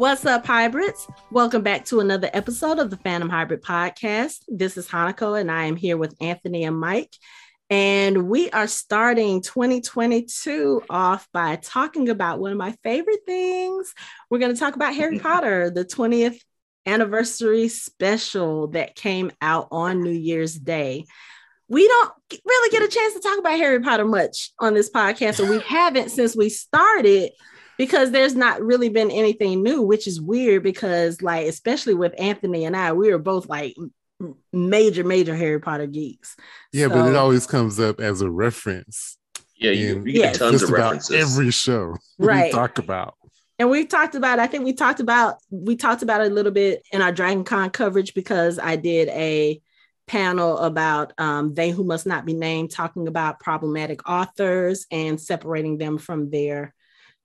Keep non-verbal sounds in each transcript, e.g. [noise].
What's up, hybrids? Welcome back to another episode of the Phantom Hybrid Podcast. This is Hanako, and I am here with Anthony and Mike. And we are starting 2022 off by talking about one of my favorite things. We're going to talk about Harry [laughs] Potter, the 20th anniversary special that came out on New Year's Day. We don't really get a chance to talk about Harry Potter much on this podcast, and we [laughs] haven't since we started because there's not really been anything new, which is weird because, like, especially with Anthony and I, we were both like major, major Harry Potter geeks. Yeah, so, but it always comes up as a reference. Yeah, you, you get tons of references. Every show [laughs] right. we talk about and we talked about i think we talked about we talked about it a little bit in our dragon con coverage because i did a panel about um, they who must not be named talking about problematic authors and separating them from their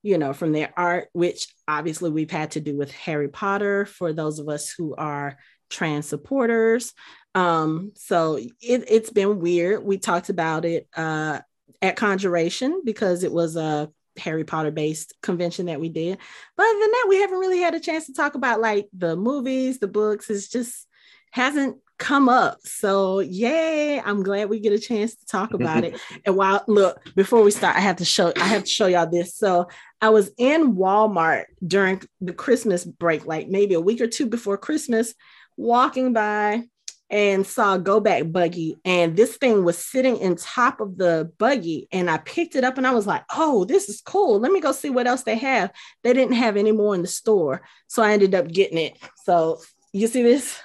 you know from their art which obviously we've had to do with harry potter for those of us who are trans supporters um, so it, has been weird we talked about it uh, at conjuration because it was a Harry Potter based convention that we did. But other than that, we haven't really had a chance to talk about like the movies, the books. It's just hasn't come up. So yay, I'm glad we get a chance to talk about it. [laughs] And while look, before we start, I have to show I have to show y'all this. So I was in Walmart during the Christmas break, like maybe a week or two before Christmas, walking by and saw a go back buggy. And this thing was sitting in top of the buggy. And i picked it up and i was like oh this is cool. Let me go see what else they have. They didn't have any more in the store. So i ended up getting it. So you see this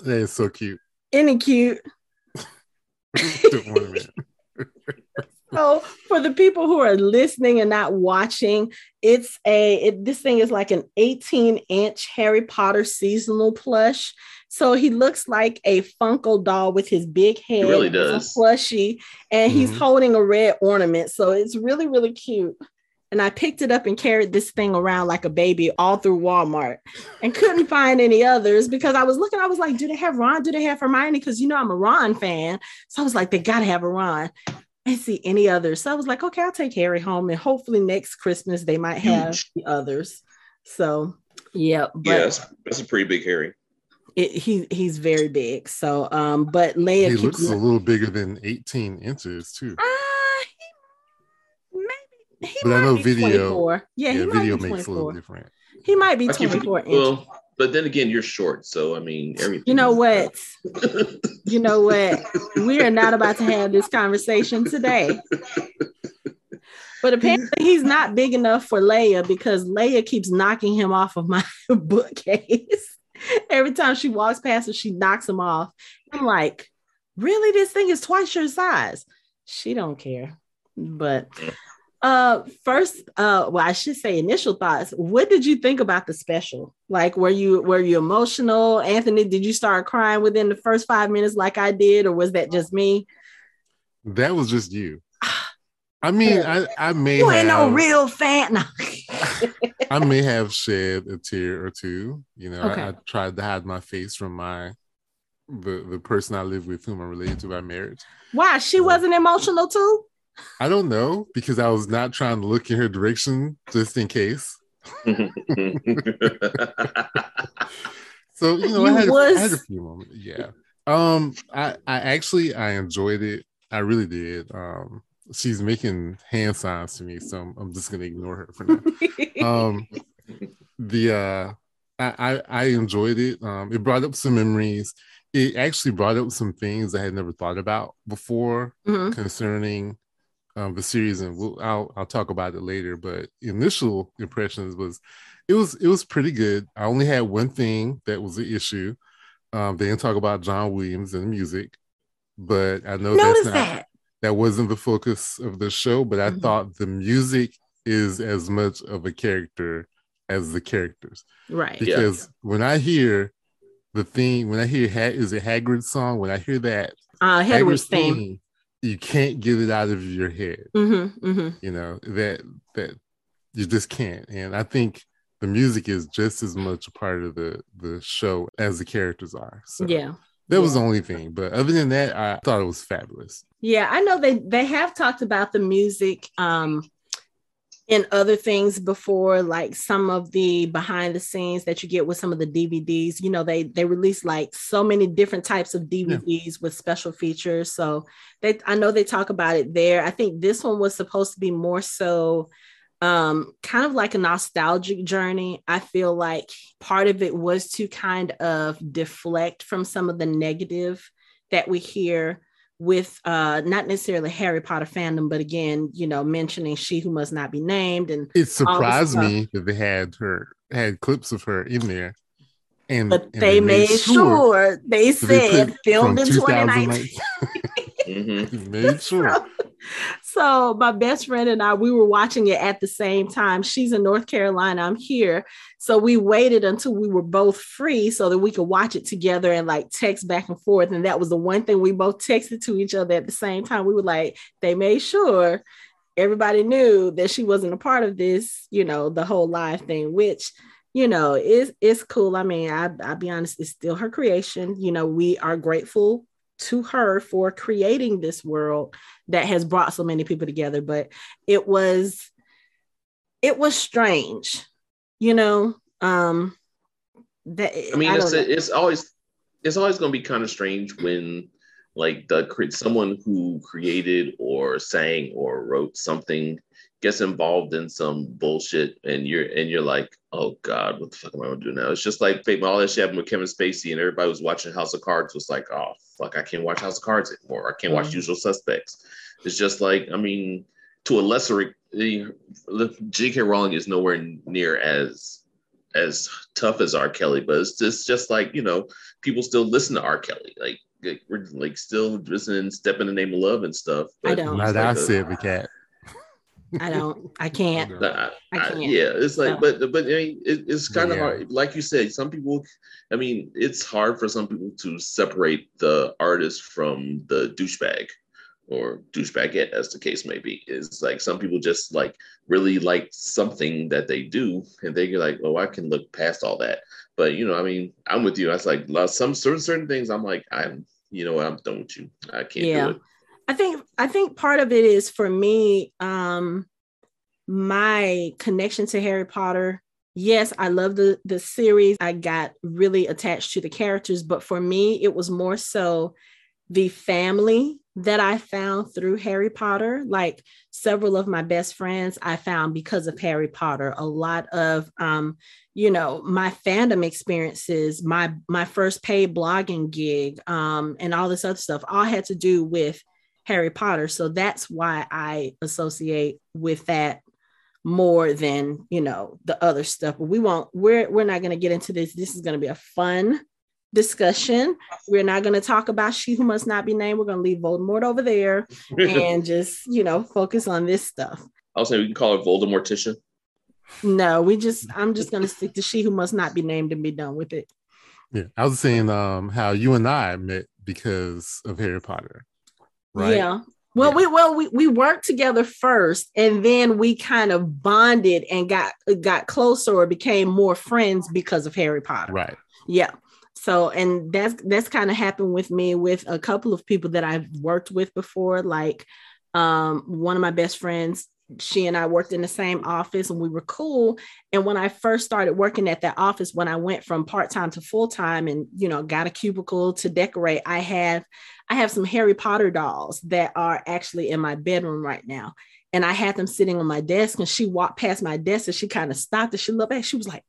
that is so cute isn't it cute [laughs] [laughs] so for the people who are listening and not watching it's a it, this thing is like an 18 inch harry potter seasonal plush so he looks like a Funko doll with his big head. He really does. Plushy, and mm-hmm. he's holding a red ornament. So it's really, really cute. And I picked it up and carried this thing around like a baby all through Walmart and couldn't find any others because I was looking, I was like, do they have Ron? Do they have Hermione? Because you know I'm a Ron fan. So I was like, they gotta have a Ron. I see any others. So I was like, okay, I'll take Harry home and hopefully next Christmas they might have Huge. the others. So yeah. But, yeah, that's, that's a pretty big Harry it, he he's very big. So, um, but Leia he looks a little bigger than 18 inches too. He, maybe he but I know video. 24. Yeah, yeah video makes a little different. He might be 24 inches. Well, but then again, you're short, so I mean, everything. You know what? [laughs] you know what? We are not about to have this conversation today. But apparently, he's not big enough for Leia because Leia keeps knocking him off of my [laughs] bookcase. Every time she walks past him, she knocks him off. I'm like, really? This thing is twice your size. She don't care. But uh first uh well I should say initial thoughts. What did you think about the special? Like were you were you emotional? Anthony, did you start crying within the first 5 minutes like I did or was that just me? That was just you. I mean, I, I may you have, ain't no real fan. No. [laughs] I may have shed a tear or two. You know, okay. I, I, tried to hide my face from my the the person I live with, whom I'm related to by marriage. Why she wasn't emotional too? I don't know because I was not trying to look in her direction just in case. so you know, you I, had, was... I had a few moments. Yeah. Um, I I actually I enjoyed it. I really did. Um, she's making hand signs to me, so I'm, I'm just gonna ignore her for now. um, the uh, I, I, I enjoyed it. Um, it brought up some memories. It actually brought up some things I had never thought about before mm-hmm. concerning um, the series, and we'll, I'll I'll talk about it later. But initial impressions was it was it was pretty good. I only had one thing that was an issue. Um, they didn't talk about John Williams and music, but I know Notice that's not that that wasn't the focus of the show, but I mm-hmm. thought the music is as much of a character as the characters. Right. Because yeah. when I hear the theme, when I hear ha- is it Hagrid's song, when I hear that uh Hagrid's theme, theme, you can't get it out of your head. Mm-hmm, mm-hmm. You know, that that you just can't. And I think the music is just as much a part of the the show as the characters are. So yeah. That was the only thing. But other than that, I thought it was fabulous. Yeah, I know they they have talked about the music um in other things before like some of the behind the scenes that you get with some of the dvds you know they they release like so many different types of dvds yeah. with special features. So they i know they talk about it there. I think this one was supposed to be more so um kind of like a nostalgic journey. I feel like part of it was to kind of deflect from some of the negative that we hear with uh not necessarily Harry Potter fandom, but again, you know, mentioning she who must not be named. And it surprised me that they had her had clips of her in there. And but and they, they, made, made sure, sure, they said [laughs] they filmed in 2019. mm-hmm. made [laughs] sure. so my best friend and I, we were watching it at the same time. She's in North Carolina, I'm here. So we waited until we were both free so that we could watch it together and like text back and forth. And that was the one thing we both texted to each other at the same time. We were like, they made sure everybody knew that she wasn't a part of this, you know, the whole live thing, which you know, it's it's cool. I mean, I I'll be honest, it's still her creation. You know, we are grateful to her for creating this world that has brought so many people together but it was it was strange you know? Um that i mean I it's, it's always it's always going to be kind of strange when like the someone who created or sang or wrote something gets involved in some bullshit and you're and you're like, oh God, what the fuck am I gonna do now? It's just like all that shit happened with Kevin Spacey and everybody was watching House of Cards was like, oh fuck, I can't watch House of Cards anymore. I can't mm-hmm. watch Usual Suspects. It's just like, I mean, to a lesser J.K. Rowling is nowhere near as as tough as R. Kelly, but it's just just like you know, people still listen to R. Kelly. Like we're like still listening, step in the name of love and stuff. I don't. Not like I said the cat. I don't. I can't. I, I can't. yeah, it's like, no. but but I mean, it, it's kind of yeah. hard. Like you said, some people. I mean, it's hard for some people to separate the artist from the douchebag or douchebagette, as the case may be. Is like some people just like really like something that they do, and they're like, "Oh, I can look past all that." But you know, I mean, I'm with you. I was like some certain certain things. I'm like, I'm, you know, what, I'm done with you. I can't yeah. do it. I think I think part of it is for me, um, my connection to Harry Potter. Yes, I love the the series. I got really attached to the characters, but for me, it was more so the family that I found through Harry Potter. Like several of my best friends, I found because of Harry Potter. A lot of, um, you know, my fandom experiences, my my first paid blogging gig, um, and all this other stuff, all had to do with Harry Potter. So that's why I associate with that more than, you know, the other stuff. But we won't, we're we're not gonna get into this. This is gonna be a fun discussion. We're not gonna talk about she who must not be named. We're gonna leave Voldemort over there [laughs] and just, you know, focus on this stuff. I was saying we can call her Voldemorticia. No, we just I'm just gonna stick to she who must not be named and be done with it. Yeah, I was saying um how you and I met because of Harry Potter right? Yeah. Well, yeah. we well we, we worked together first, and then we kind of bonded and got got closer or became more friends because of Harry Potter. Right. Yeah. So, and that's that's kind of happened with me with a couple of people that I've worked with before. Like, um, one of my best friends she and I worked in the same office and we were cool. And when I first started working at that office, when I went from part time to full time and, you know, got a cubicle to decorate, I have, I have some Harry Potter dolls that are actually in my bedroom right now. And I had them sitting on my desk and she walked past my desk and she kind of stopped and she looked back. She was like,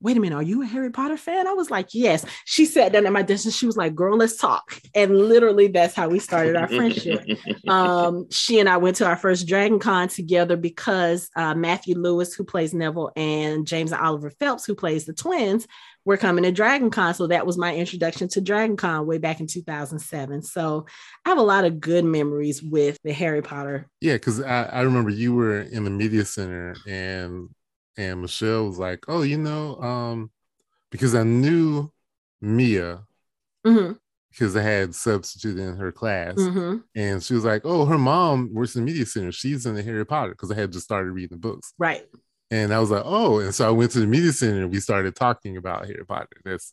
wait a minute, are you a Harry Potter fan? I was like, yes. She sat down at my desk and she was like, girl, let's talk. And literally that's how we started our friendship. um, [laughs] she and I went to our first Dragon Con together because uh, Matthew Lewis, who plays Neville, and James and Oliver Phelps, who plays the twins, were coming to Dragon Con. So that was my introduction to Dragon Con way back in 2007. So I have a lot of good memories with the Harry Potter. Yeah, because I, I remember you were in the media center and and Michelle was like, "Oh, you know, um, because I knew Mia mm-hmm. because I had substitute in her class, mm-hmm. and she was like, "Oh, her mom works in the media center. She's in the Harry Potter because I had just started reading the books, right?" And I was like, "Oh," and so I went to the media center and we started talking about Harry Potter. That's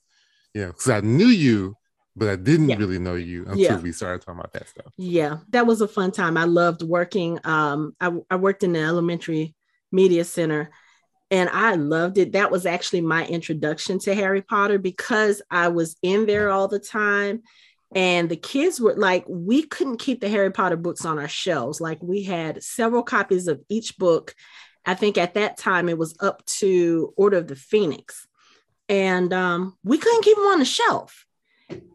yeah, because I knew you, but I didn't yeah. really know you until yeah. we started talking about that stuff. Yeah, that was a fun time. I loved working. Um, I, I worked in the elementary Media Center. And I loved it. That was actually my introduction to Harry Potter because I was in there all the time. And the kids were like, we couldn't keep the Harry Potter books on our shelves. Like, we had several copies of each book. I think at that time it was up to Order of the Phoenix. And um, we couldn't keep them on the shelf.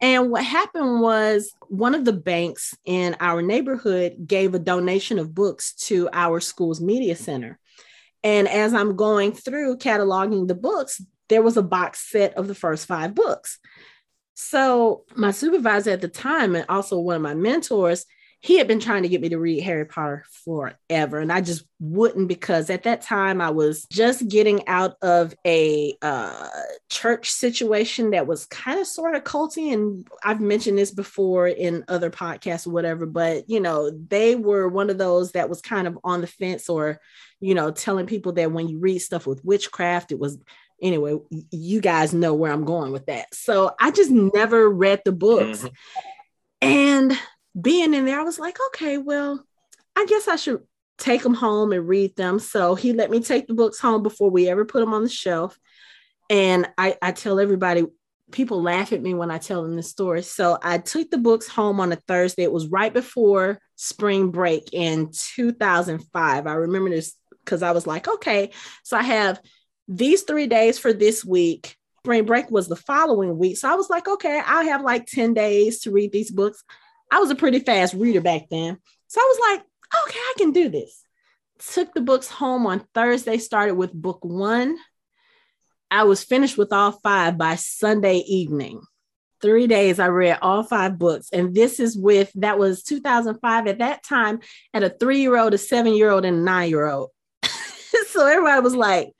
And what happened was one of the banks in our neighborhood gave a donation of books to our school's media center. And as I'm going through cataloging the books, there was a box set of the first five books. So, my supervisor at the time, and also one of my mentors, he had been trying to get me to read Harry Potter forever. And I just wouldn't because at that time I was just getting out of a uh, church situation that was kind of sort of culty. And I've mentioned this before in other podcasts or whatever, but you know, they were one of those that was kind of on the fence or, you know, telling people that when you read stuff with witchcraft, it was anyway, you guys know where I'm going with that. So I just never read the books. Mm-hmm. And being in there, I was like, okay, well, I guess I should take them home and read them. So he let me take the books home before we ever put them on the shelf. And I, I tell everybody, people laugh at me when I tell them this story. So I took the books home on a Thursday. It was right before spring break in 2005. I remember this because I was like, okay, so I have these three days for this week. Spring break was the following week. So I was like, okay, I'll have like 10 days to read these books. I was a pretty fast reader back then. So I was like, okay, I can do this. Took the books home on Thursday, started with book one. I was finished with all five by Sunday evening. Three days, I read all five books. And this is with, that was 2005 at that time, at a three year old, a seven year old, and a nine year old. so everybody was like,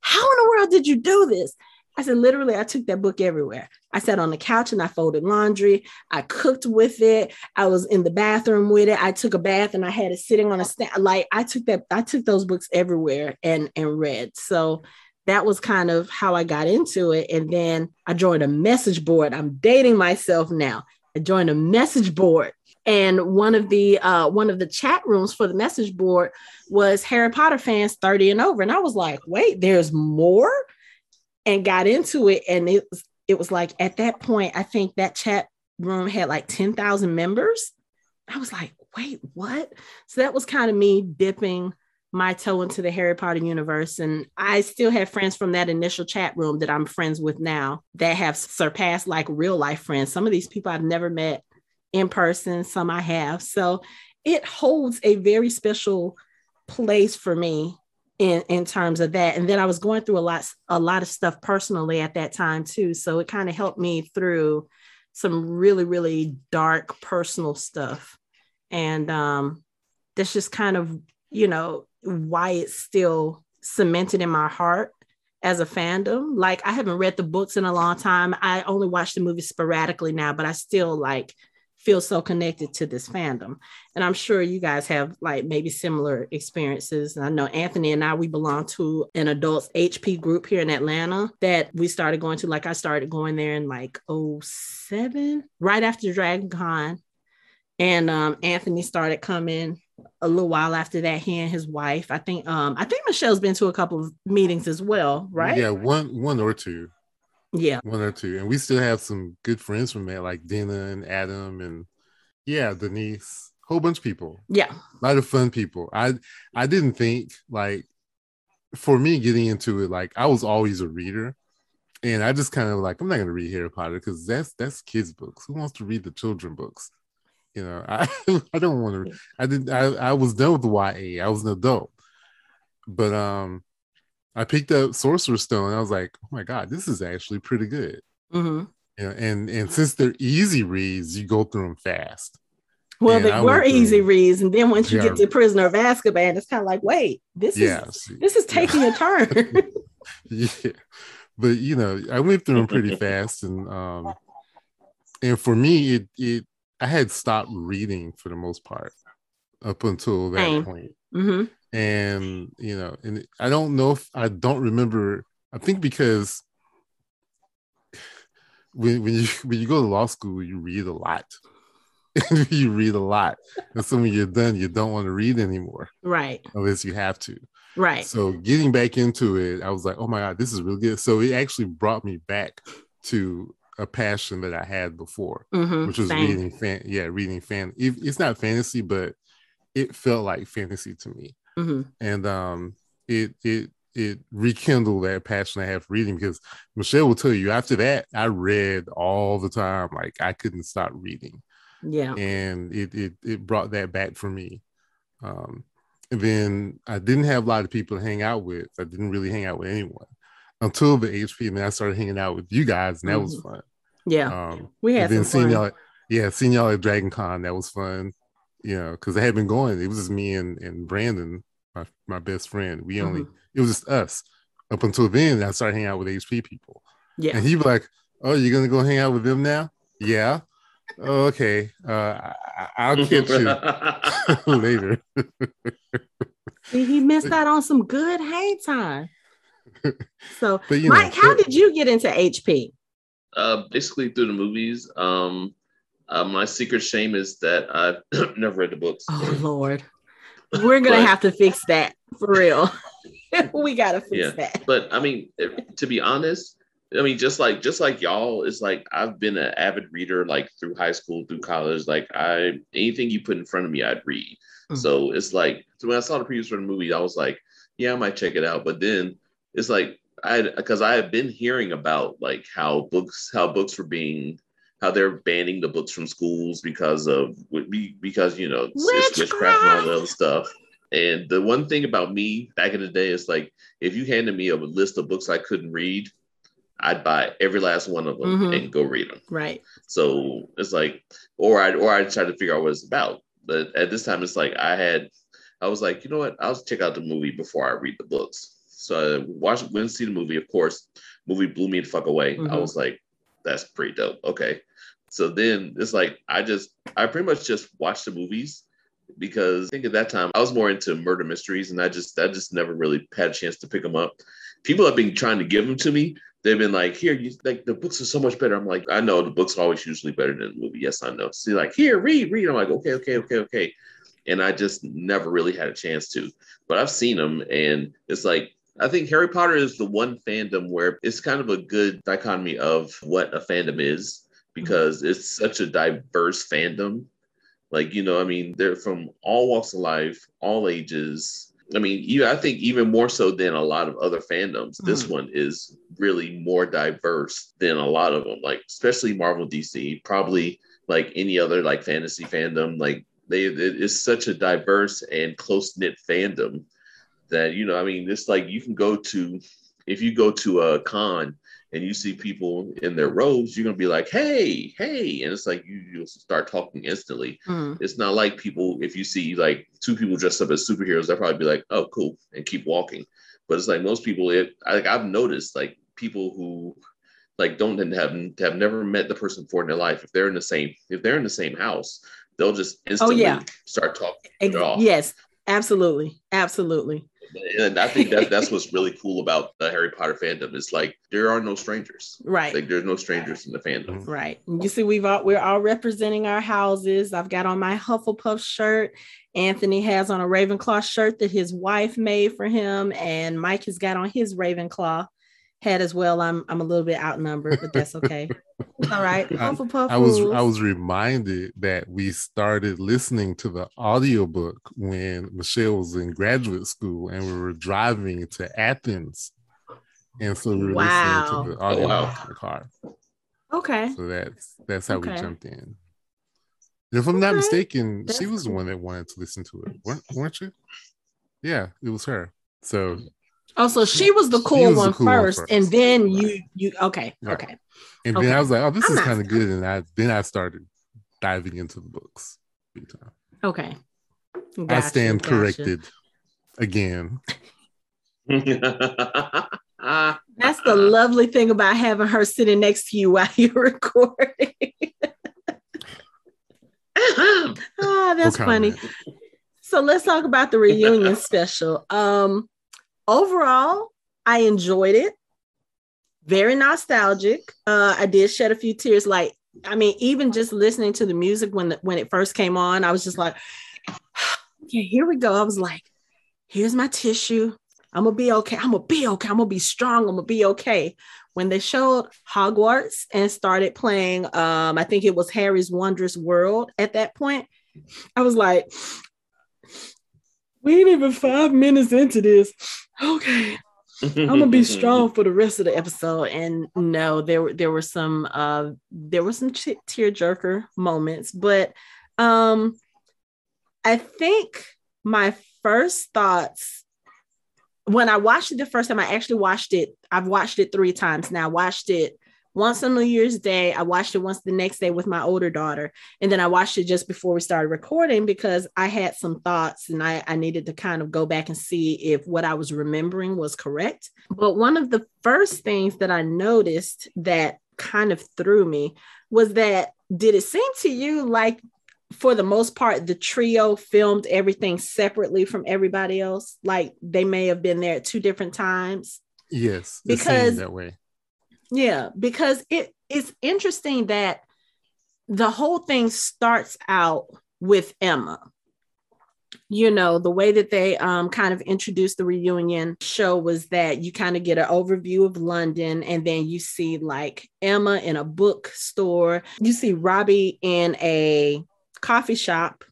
How in the world did you do this? I said, literally, I took that book everywhere. I sat on the couch and I folded laundry. I cooked with it. I was in the bathroom with it. I took a bath and I had it sitting on a stand. Like I took that, I took those books everywhere and and read. So that was kind of how I got into it. And then I joined a message board. I'm dating myself now. I joined a message board. And one of the uh, one of the chat rooms for the message board was Harry Potter fans 30 and over. And I was like, wait, there's more and got into it. And it was, it was like at that point, I think that chat room had like 10,000 members. I was like, wait, what? So that was kind of me dipping my toe into the Harry Potter universe. And I still have friends from that initial chat room that I'm friends with now that have surpassed like real life friends. Some of these people I've never met in person, some I have. So it holds a very special place for me in in terms of that. And then i was going through a lot a lot of stuff personally at that time too. So it kind of helped me through some really really dark personal stuff. And um that's just kind of you know why it's still cemented in my heart as a fandom. Like i haven't read the books in a long time. I only watch the movies sporadically now but i still like feel so connected to this fandom. And I'm sure you guys have like maybe similar experiences. And I know Anthony and I, we belong to an adults HP group here in Atlanta that we started going to. Like I started going there in like 07, right after Dragon Con. And um, Anthony started coming a little while after that. He and his wife. I think um, I think Michelle's been to a couple of meetings as well, right? Yeah, one one or two. Yeah. One or two. And we still have some good friends from there, like Dina and Adam and yeah, Denise, whole bunch of people. Yeah. A lot of fun people. I I didn't think like for me getting into it, like I was always a reader. And I just kind of like, I'm not gonna read Harry Potter because that's that's kids' books. Who wants to read the children books? You know, [laughs] I I don't want to. I didn't. I I was done with the YA. I was an adult, but um, I picked up Sorcerer's Stone and I was like, oh my God, this is actually pretty good. Mm-hmm. You know, and and since they're easy reads, you go through them fast. Well, and they I were easy reads, and then once you yeah. get to Prisoner of Azkaban, it's kind of like, wait, this yeah, is see, this is taking yeah. a turn. [laughs] yeah, but you know, I went through them pretty [laughs] fast, and um, and for me, it it I had stopped reading for the most part up until that point. Mm-hmm and you know and i don't know if i don't remember i think because when, when you when you go to law school you read a lot [laughs] you read a lot and so when you're done you don't want to read anymore right unless you have to Right. So getting back into it, I was like, oh my God, this is really good. So it actually brought me back to a passion that I had before, mm-hmm. which was Same. reading fan. Yeah, reading fan. It's not fantasy, but it felt like fantasy to me. Mm-hmm. And um, it it it rekindled that passion I have for reading because Michelle will tell you after that I read all the time. Like I couldn't stop reading. Yeah. And it it it brought that back for me. Um, and then I didn't have a lot of people to hang out with. I didn't really hang out with anyone until the HP, and then I started hanging out with you guys, and that mm-hmm. was fun. Yeah, um, we had then seeing y'all. Yeah, seeing y'all at Dragon Con, that was fun. You know, because I had been going. It was just me and, and Brandon, my my best friend. We only mm-hmm. it was just us up until then. I started hanging out with HP people. Yeah, and he was like, "Oh, you're gonna go hang out with them now?" Yeah. Oh, okay. Uh, I, will catch you [laughs] [laughs] later. he missed out on some good hang time. [laughs] So, but, Mike, know, how did you get into HP? Uh, basically through the movies. Um, uh, my secret shame is that I've [clears throat] never read the books. Oh Lord, we're gonna but, have to fix that for real. [laughs] we gotta fix yeah, that. But I mean, to be honest, I mean, just like just like y'all, it's like I've been an avid reader like through high school, through college. Like I anything you put in front of me, I'd read. Mm-hmm. So it's like so when I saw the previews for the movie, I was like, yeah, I might check it out. But then it's like I because I have been hearing about like how books how books were being how they're banning the books from schools because of because you know it's witchcraft and all the other stuff. And the one thing about me back in the day is like if you handed me a list of books I couldn't read, I'd buy every last one of them mm-hmm. and go read them. Right. So it's like, or I or I try to figure out what it's about. But at this time, it's like I had, I was like, you know what? I'll check out the movie before I read the books. So I watched, went and see the movie. Of course, movie blew me the fuck away. Mm-hmm. I was like, that's pretty dope. Okay. So then it's like I just I pretty much just watched the movies because I think at that time I was more into murder mysteries and I just I just never really had a chance to pick them up. People have been trying to give them to me, they've been like, here, you like the books are so much better. I'm like, I know the books are always usually better than the movie. Yes, I know. See, like, here, read, read. I'm like, okay, okay, okay, okay. And I just never really had a chance to. But I've seen them, and it's like I think Harry Potter is the one fandom where it's kind of a good dichotomy of what a fandom is because mm-hmm. it's such a diverse fandom. Like, you know, I mean, they're from all walks of life, all ages, I mean, you, I think even more so than a lot of other fandoms, mm. this one is really more diverse than a lot of them. Like, especially Marvel, DC, probably like any other like fantasy fandom. Like, they it is such a diverse and close knit fandom that you know. I mean, it's like you can go to if you go to a con and you see people in their robes, you're gonna be like, "Hey, hey!" And it's like you you start talking instantly. Mm. It's not like people if you see like two people dressed up as superheroes, they'll probably be like, "Oh, cool," and keep walking. But it's like most people, it like I've noticed like people who like don't have have never met the person before in their life. If they're in the same if they're in the same house, they'll just instantly oh, yeah. start talking. Ex- yes, absolutely, absolutely and I think that that's [laughs] what's really cool about the Harry Potter fandom. Is like there are no strangers, right? Like there's no strangers in the fandom, mm-hmm. right? You see, we've all we're all representing our houses. I've got on my Hufflepuff shirt. Anthony has on a Ravenclaw shirt that his wife made for him, and Mike has got on his Ravenclaw hat as well. I'm I'm a little bit outnumbered, but that's okay. [laughs] all right. Hufflepuff I, I was I was reminded that we started listening to the audiobook when Michelle was in graduate school and we were driving to Athens. And so we were wow. listening to the audiobook oh, wow. in the car. Okay. So that's that's how okay. we jumped in. If I'm okay. not mistaken, that's she was cool. the one that wanted to listen to it, weren't, weren't you? Yeah, it was her. So Oh, so she was the cool, was one, the cool first, one, first, and then you you okay, right. okay. And okay. then I was like, oh, this I'm is kind of good. And I then I started diving into the books. Okay. Gotcha, I stand gotcha. corrected again. [laughs] That's the lovely thing about having her sitting next to you while [laughs] you're recording. [laughs] ah, that's funny. So let's talk about the reunion special. Um, overall, I enjoyed it. Very nostalgic. Uh, I did shed a few tears. Like, I mean, even just listening to the music when the, when it first came on, I was just like, [sighs] okay, here we go. I was like, here's my tissue. I'm gonna be okay. I'm gonna be okay. I'm gonna be strong. I'm gonna be okay. When they showed Hogwarts and started playing, um, I think it was Harry's Wondrous World at that point, I was like, we ain't even five minutes into this. Okay. I'm gonna be strong [laughs] for the rest of the episode. And no, there were there were some uh there were some tear jerker moments, but um I think my first thoughts when I watched it the first time, I actually watched it. I've watched it three times now. I watched it once on New Year's Day. I watched it once the next day with my older daughter. And then I watched it just before we started recording because I had some thoughts and I, I needed to kind of go back and see if what I was remembering was correct. But one of the first things that I noticed that kind of threw me was that did it seem to you like for the most part the trio filmed everything separately from everybody else like they may have been there at two different times yes because that way yeah, because it it's interesting that the whole thing starts out with Emma. You know, the way that they um, kind of introduced the reunion show was that you kind of get an overview of London, and then you see like Emma in a bookstore, you see Robbie in a coffee shop,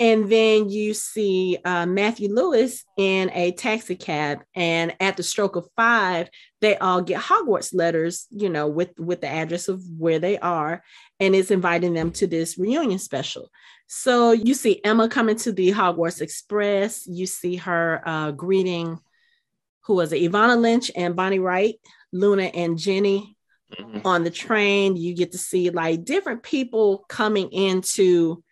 and then you see uh, Matthew Lewis in a taxi cab. And at the stroke of five, they all get Hogwarts letters, you know, with, with the address of where they are. And it's inviting them to this reunion special. So you see Emma coming to the Hogwarts Express. You see her uh, greeting, who was it, Evanna Lynch and Bonnie Wright, Luna and Ginny mm-hmm. on the train. You get to see like different people coming into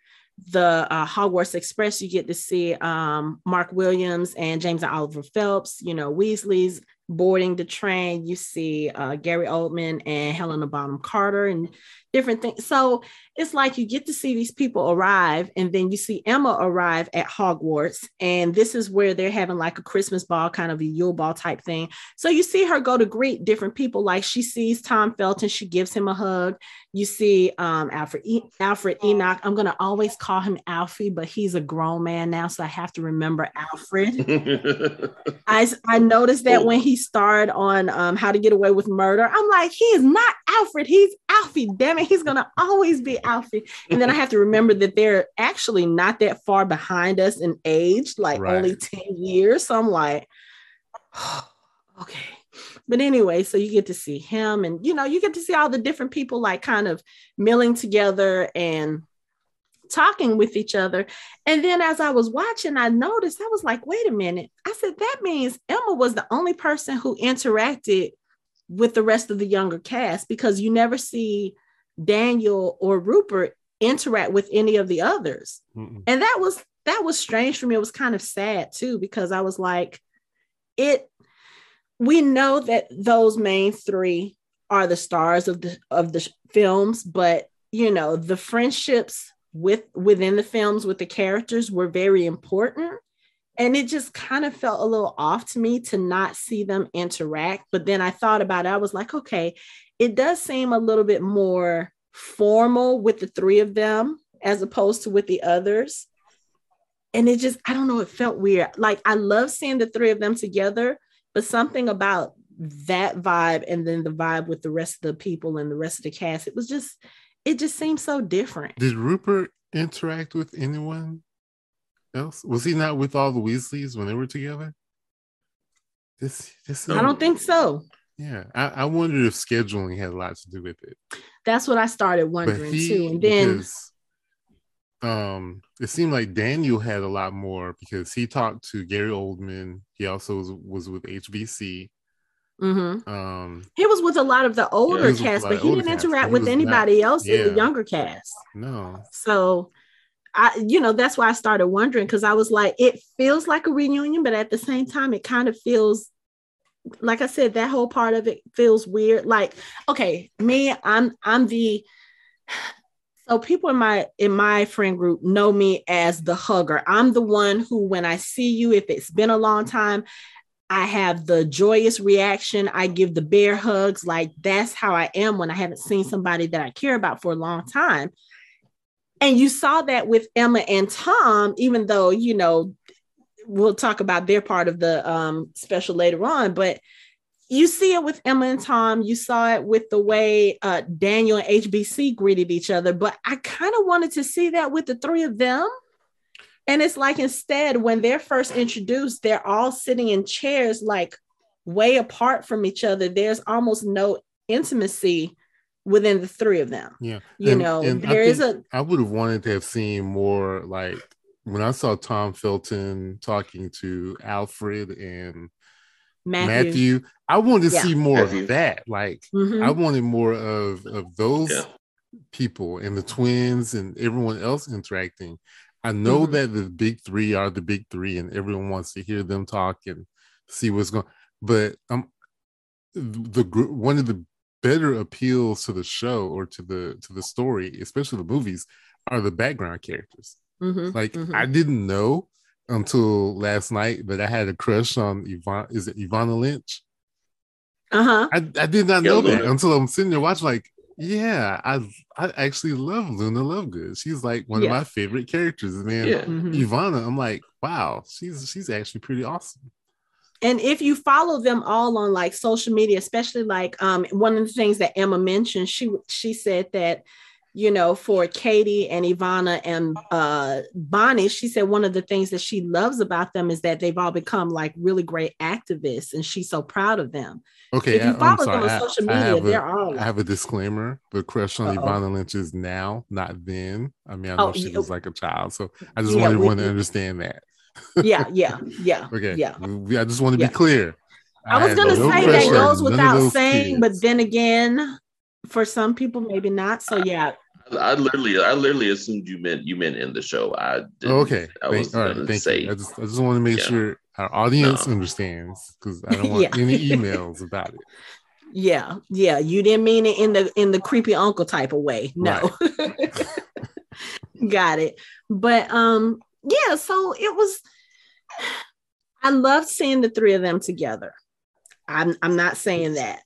the uh, Hogwarts Express, you get to see um, Mark Williams and James and Oliver Phelps, you know, Weasley's boarding the train. You see uh, Gary Oldman and Helena Bonham Carter, and different things. So it's like you get to see these people arrive, and then you see Emma arrive at Hogwarts, and this is where they're having like a Christmas ball, kind of a Yule ball type thing. So you see her go to greet different people. Like she sees Tom Felton, she gives him a hug. You see um, Alfred e- Alfred Enoch. I'm gonna always call him Alfie, but he's a grown man now, so I have to remember Alfred. [laughs] I I noticed that when he starred on um, How to Get Away with Murder, I'm like, he is not Alfred, he's Alfie. Damn he's gonna always be Alfie. And then I have to remember that they're actually not that far behind us in age, like right. only 10 years. So I'm like, oh, [sighs] okay. But anyway, so you get to see him and you know, you get to see all the different people like kind of milling together and talking with each other. And then as I was watching, I noticed I was like, wait a minute. I said, that means Emma was the only person who interacted with the rest of the younger cast because you never see Daniel or Rupert interact with any of the others. Mm-mm. And that was that was strange for me. It was kind of sad too because I was like it we know that those main 3 are the stars of the of the films, but you know, the friendships with within the films with the characters were very important and it just kind of felt a little off to me to not see them interact but then i thought about it i was like okay it does seem a little bit more formal with the three of them as opposed to with the others and it just i don't know it felt weird like i love seeing the three of them together but something about that vibe and then the vibe with the rest of the people and the rest of the cast it was just it just seemed so different. Did Rupert interact with anyone else? Was he not with all the Weasleys when they were together? This, this. I don't think so. Yeah, I, I wondered if scheduling had a lot to do with it. That's what I started wondering he, too. And then, because, um, it seemed like Daniel had a lot more because he talked to Gary Oldman. He also was, was with HBC. Mm-hmm. Um, he was with a lot of the older yeah, cast, but he didn't interact with anybody not, else yeah. in the younger cast. No. So I, you know, that's why I started wondering because I was like, it feels like a reunion, but at the same time, it kind of feels like I said, that whole part of it feels weird. Like, okay, me, I'm I'm the so people in my in my friend group know me as the hugger. I'm the one who, when I see you, if it's been a long time, I have the joyous reaction. I give the bear hugs. Like that's how I am when I haven't seen somebody that I care about for a long time. And you saw that with Emma and Tom, even though, you know, we'll talk about their part of the um, special later on, but you see it with Emma and Tom. You saw it with the way uh, Daniel and HBC greeted each other, but I kind of wanted to see that with the three of them. And it's like instead, when they're first introduced, they're all sitting in chairs like way apart from each other. There's almost no intimacy within the three of them. Yeah. You and, know, and there is a I would have wanted to have seen more like when I saw Tom Felton talking to Alfred and Matthew, Matthew I wanted to yeah. see more Matthew. of that. Like mm-hmm. I wanted more of of those yeah. people and the twins and everyone else interacting. I know mm-hmm. that the big three are the big three, and everyone wants to hear them talk and see what's going. But um, the one of the better appeals to the show or to the to the story, especially the movies, are the background characters. Mm-hmm, like mm-hmm. I didn't know until last night that I had a crush on Yvonne. Is it Ivana Lynch? Uh huh. I, I did not know that until I'm sitting there watching. Like, yeah, I I actually love Luna Lovegood. She's like one yeah. of my favorite characters. Man, yeah. mm-hmm. Ivana, I'm like, wow, she's she's actually pretty awesome and if you follow them all on like social media especially like um one of the things that emma mentioned she she said that you know for katie and ivana and uh bonnie she said one of the things that she loves about them is that they've all become like really great activists and she's so proud of them okay if you follow them on social media they're all i have a disclaimer the crush on Uh-oh. ivana lynch is now not then i mean i know oh, she was like a child so i just yeah, want everyone to understand that yeah, [laughs] yeah, yeah. okay. Yeah. I just want to yeah. be clear. I, I was gonna no say that goes without saying, kids. but then again, for some people, maybe not. So yeah. I, I literally, I literally assumed you meant you meant in the show. I okay. I was all right. Thank say, you. I just, I just want to make yeah. sure our audience no. understands because I don't [laughs] want yeah. any emails about it. Yeah, yeah. You didn't mean it in the in the creepy uncle type of way. No. Right. [laughs] Got it. But um, yeah, so it was I loved seeing the three of them together. I'm I'm not saying that.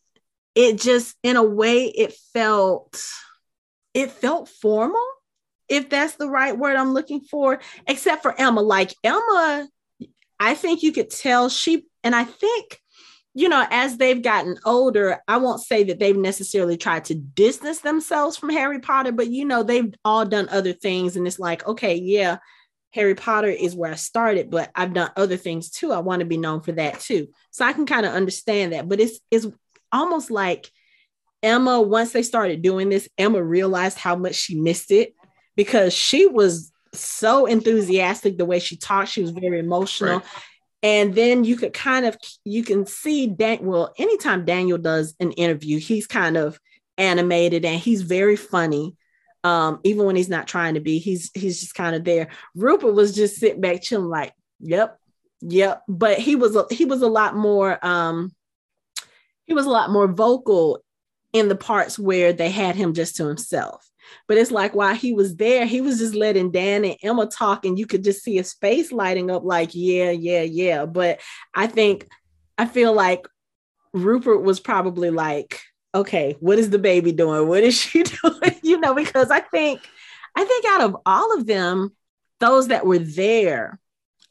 It just in a way it felt it felt formal, if that's the right word I'm looking for, except for Emma. Like Emma, I think you could tell she and I think you know, as they've gotten older, I won't say that they've necessarily tried to distance themselves from Harry Potter, but you know, they've all done other things. And it's like, okay, yeah, Harry Potter is where I started, but I've done other things too. I want to be known for that too. So I can kind of understand that. But it's it's almost like Emma, once they started doing this, Emma realized how much she missed it because she was so enthusiastic the way she talked. She was very emotional. Right. And then you could kind of you can see Dan. Well, anytime Daniel does an interview, he's kind of animated and he's very funny um, even when he's not trying to be, he's he's just kind of there. Rupert was just sitting back chilling, like, yep, yep. But he was a, he was a lot more um, he was a lot more vocal in the parts where they had him just to himself. But it's like while he was there, he was just letting Dan and Emma talk, and you could just see his face lighting up, like, yeah, yeah, yeah. But I think I feel like Rupert was probably like, okay, what is the baby doing? What is she [laughs] doing? you know, because I think, I think out of all of them, those that were there,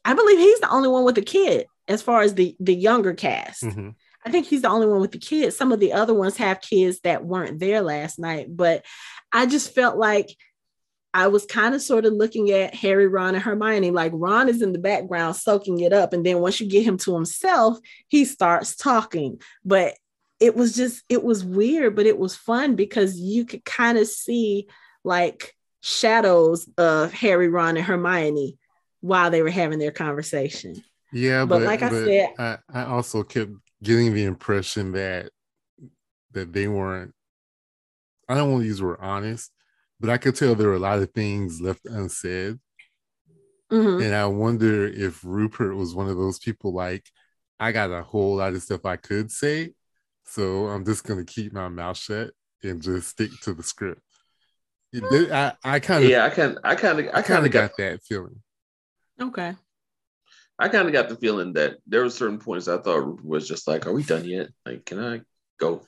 I believe he's the only one with a kid as far as the the younger cast. Mm-hmm. I think he's the only one with the kids. Some of the other ones have kids that weren't there last night, but I just felt like I was kind of sort of looking at Harry, Ron, and Hermione. Like Ron is in the background soaking it up. And then once you get him to himself, he starts talking. But it was just it was weird but it was fun because you could kind of see like shadows of harry ron and hermione while they were having their conversation yeah but, but like i said I, I also kept getting the impression that that they weren't i don't want to use the word honest but i could tell there were a lot of things left unsaid mm-hmm. and i wonder if rupert was one of those people like i got a whole lot of stuff i could say so I'm just gonna keep my mouth shut and just stick to the script. I, I kind of yeah, I kind I kind of I kind of got, got that feeling. Okay. I kind of got the feeling that there were certain points I thought was just like, are we done yet? Like, can I go?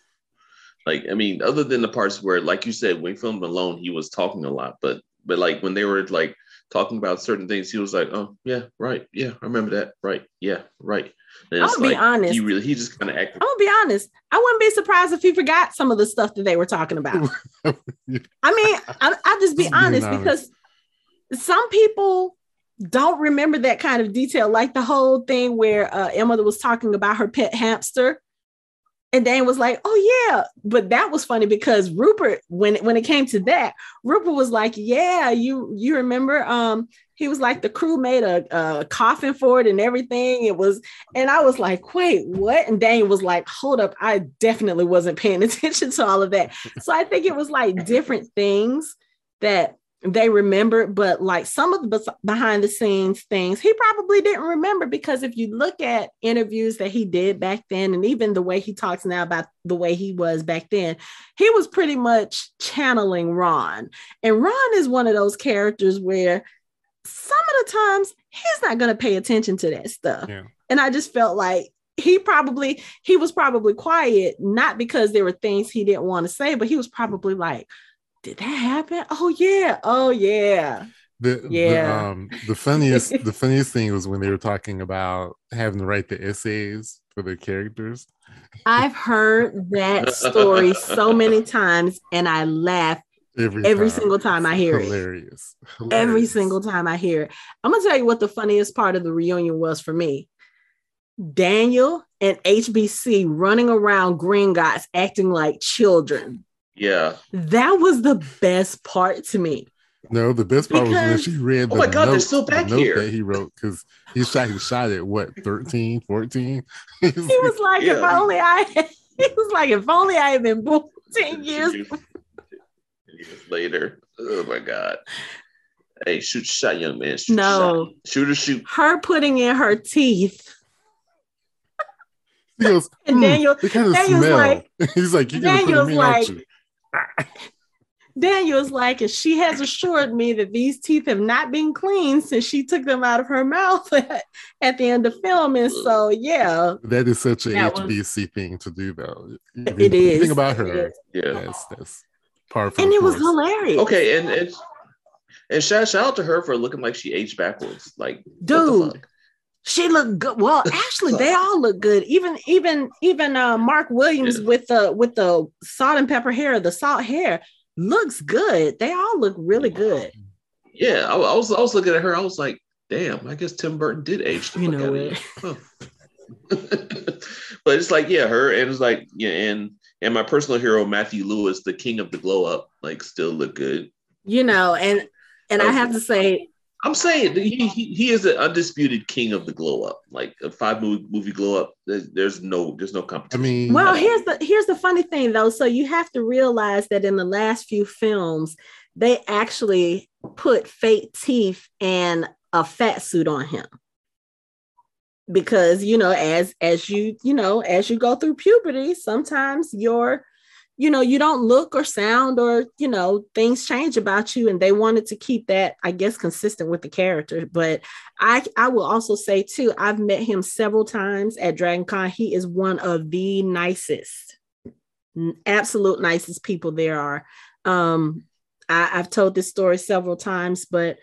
Like, I mean, other than the parts where, like you said, when we filmed alone, he was talking a lot, but but like when they were like talking about certain things, he was like, "Oh yeah, right, yeah, I remember that, right, yeah, right." And I'm gonna like, be honest. He really, he just kind of acted. I'm gonna be honest. I wouldn't be surprised if he forgot some of the stuff that they were talking about. [laughs] I mean, I, will just be just honest, honest because some people don't remember that kind of detail, like the whole thing where uh, Emma was talking about her pet hamster and Dane was like, "Oh yeah," but that was funny because Rupert, when when it came to that, Rupert was like, "Yeah, you you remember?" Um, he was like, "The crew made a, a coffin for it and everything." It was, and I was like, "Wait, what?" And Dane was like, "Hold up, I definitely wasn't paying attention to all of that." So I think it was like different things that they remember, but like some of the behind the scenes things he probably didn't remember because if you look at interviews that he did back then, and even the way he talks now about the way he was back then, he was pretty much channeling Ron. And Ron is one of those characters where some of the times he's not going to pay attention to that stuff. Yeah. And I just felt like he probably he was probably quiet not because there were things he didn't want to say but he was probably like did that happen? Oh yeah. Oh yeah. The, yeah. The, um, the funniest [laughs] the funniest thing was when they were talking about having to write the essays for the characters. I've heard that story so many [laughs] times and I laugh every, every time. single time I hear Hilarious. it. Hilarious. Every single time I hear it. I'm gonna tell you what the funniest part of the reunion was for me. Daniel and HBC running around Gringotts acting like children. Yeah. That was the best part to me. No, the best part because, was when she read the, oh my God, note, they're still back the here. that he wrote because he shot his shot at what 13, 14? [laughs] he was like, yeah. if only I [laughs] he was like, if only I had been born 10 years. years later. Oh my God. Hey, shoot shot, young man. Shoot no. Shot. Shoot or shoot. Her putting in her teeth. He goes, and mm, Daniel, kind of Daniel's smell. like, [laughs] he's like, you Daniel's like, [laughs] Daniel's like, and she has assured me that these teeth have not been cleaned since she took them out of her mouth at, [laughs] at the end of filming. So yeah, that is such a HBC was, thing to do, though. It you, is. Think about her. Yeah, that's that's powerful. And it was hilarious. Okay, and and and shout, shout out to her for looking like she aged backwards. Like, dude, she looked good. Well, [laughs] actually, they all look good. Even even even uh, Mark Williams yeah. with the with the salt and pepper hair, the salt hair looks good. They all look really good. Yeah, I, I was I was looking at her. I was like, damn. I guess Tim Burton did age. The you know it. Huh. [laughs] but it's like yeah, her and it's like yeah, and and my personal hero Matthew Lewis, the king of the glow up, like still look good. You know, and and I have to say I'm saying he, he, he is an undisputed king of the glow up. Like a five movie, movie glow up, there's, there's no there's no competition. I mean, well, here's the here's the funny thing though. So you have to realize that in the last few films, they actually put fake teeth and a fat suit on him because you know as as you you know as you go through puberty sometimes your you know you don't look or sound or you know things change about you and they wanted to keep that i guess consistent with the character. But i i will also say too i've met him several times at dragon con. He is one of the nicest absolute nicest people there are. Um I, i've told this story several times but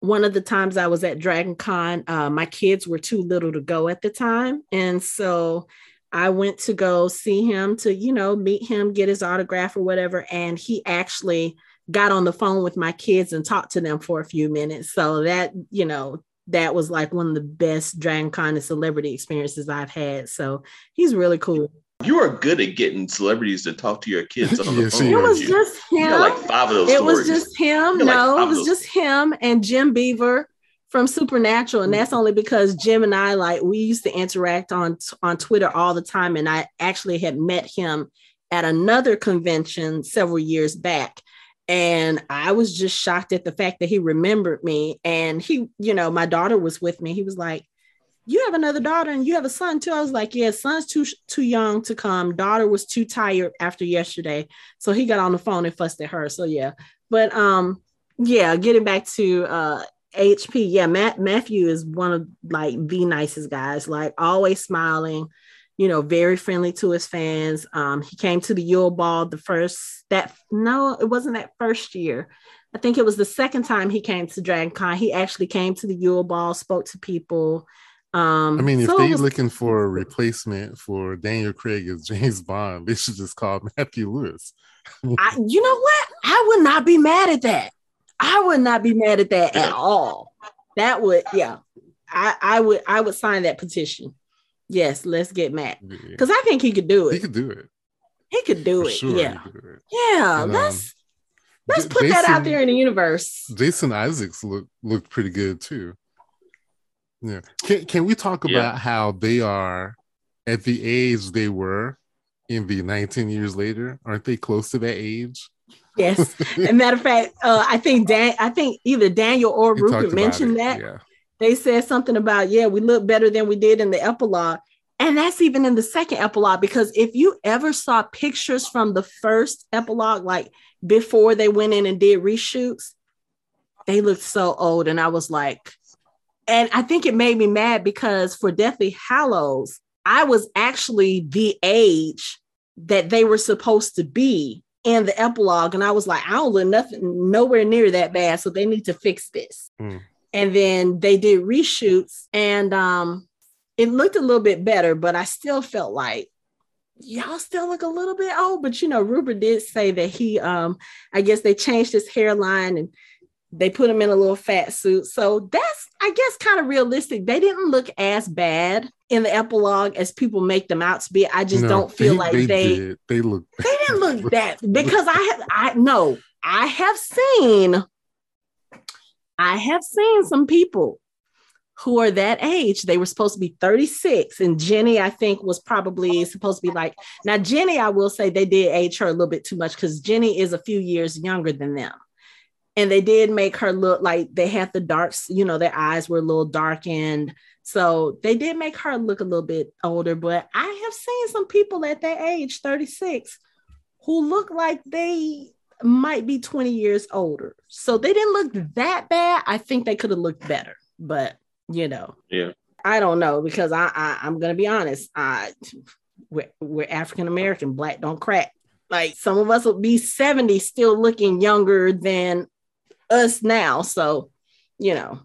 one of the times i was at dragon con uh, my kids were too little to go at the time. And so I went to go see him to, you know, meet him, get his autograph or whatever. And he actually got on the phone with my kids and talked to them for a few minutes. So that, you know, that was like one of the best Dragon Con and celebrity experiences I've had. So he's really cool. You are good at getting celebrities to talk to your kids on the phone. It was just him. like five of those. It stories. was just him. No, like it was just him and Jim Beaver from Supernatural, and that's only because Jim and I like we used to interact on on Twitter all the time, and I actually had met him at another convention several years back. And I was just shocked at the fact that he remembered me. And he, you know, my daughter was with me. He was like, You have another daughter and you have a son too. I was like, Yeah, son's too too young to come. Daughter was too tired after yesterday. So he got on the phone and fussed at her. So yeah. But um, yeah, getting back to uh HP, yeah, Matt Matthew is one of like the nicest guys, like always smiling, you know, very friendly to his fans. Um, he came to the Yule Ball the first that no, it wasn't that first year. I think it was the second time he came to Dragon Con. He actually came to the Yule Ball, spoke to people. Um, I mean, if so they're looking for a replacement for Daniel Craig as [laughs] James Bond, they should just call Matthew Lewis. I, you know what? I would not be mad at that. I would not be mad at that at all. That would, yeah. I, I would, I would sign that petition. Yes, let's get Matt because I think he could do it. He could do it. He could do, it. Sure yeah. do it. Yeah. And, let's um, let's put Jason, that out there in the universe. Jason Isaacs look looked pretty good too. Yeah. Can can we talk yeah. about how they are at the age they were in the 19 years later? Aren't they close to that age? Yes. [laughs] and matter of fact, uh, I think Dan, I think either Daniel or he Rupert mentioned that. Yeah. They said something about, yeah, we look better than we did in the epilogue. And that's even in the second epilogue, because if you ever saw pictures from the first epilogue, like before they went in and did reshoots, they looked so old. And I was like, and I think it made me mad because for Deathly Hallows, I was actually the age that they were supposed to be in the epilogue. And I was like, I don't look nothing nowhere near that bad. So they need to fix this. Mm. And then they did reshoots and um it looked a little bit better, but I still felt like y'all still look a little bit old. But you know, Rupert did say that he um I guess they changed his hairline and they put him in a little fat suit. So that's, I guess, kind of realistic. They didn't look as bad in the epilogue as people make them out to be. I just no, don't feel they, like they they, did. they look they didn't look that because I have I know I have seen I have seen some people who are that age. They were supposed to be 36, and Ginny, I think, was probably supposed to be like now. Ginny, I will say they did age her a little bit too much because Ginny is a few years younger than them and they did make her look like they had the darks, you know, their eyes were a little darkened. So they did make her look a little bit older, but I have seen some people at that age, 36, who look like they might be 20 years older. So they didn't look that bad. I think they could have looked better, but you know, yeah, I don't know because I, I I'm gonna be honest. I we're, we're African American, black don't crack. Like some of us will be 70 still looking younger than us now. So, you know,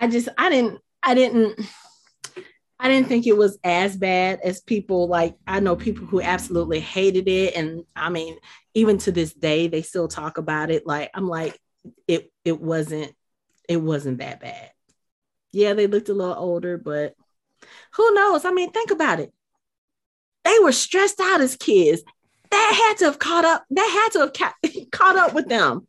I just I didn't I didn't I didn't think it was as bad as people like I know people who absolutely hated it and I mean even to this day they still talk about it like I'm like it it wasn't it wasn't that bad. Yeah, they looked a little older but who knows? I mean, think about it. They were stressed out as kids. That had to have caught up. That had to have ca- [laughs] caught up with them.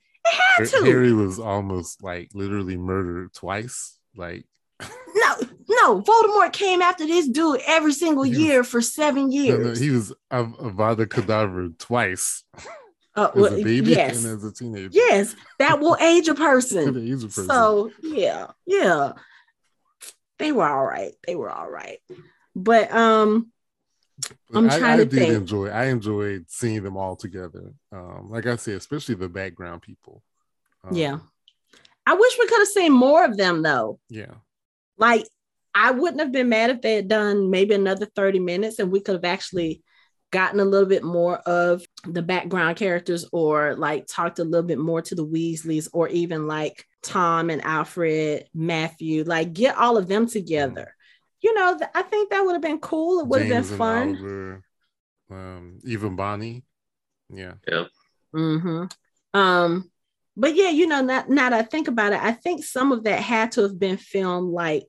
To. Harry was almost like literally murdered twice. Like [laughs] no, no. Voldemort came after this dude every single year for seven years. No, no, he was a Avada Kedavra twice. Uh, as a baby yes. and as a teenager. Yes, that will [laughs] age a person. age a person. So yeah, yeah. They were all right. They were all right. But um I'm trying I, I to did think. enjoy. I enjoyed seeing them all together. Um, like I said, especially the background people. Um, yeah, I wish we could have seen more of them though. Yeah, like I wouldn't have been mad if they had done maybe another 30 minutes and we could have actually gotten a little bit more of the background characters or like talked a little bit more to the Weasleys or even like Tom and Alfred, Matthew, like get all of them together you know, th- I think that would have been cool. It would have been fun. Oliver, um, even Bonnie. Yeah. Yeah. Mm-hmm. Um, but yeah, you know, now, now that I think about it, I think some of that had to have been filmed like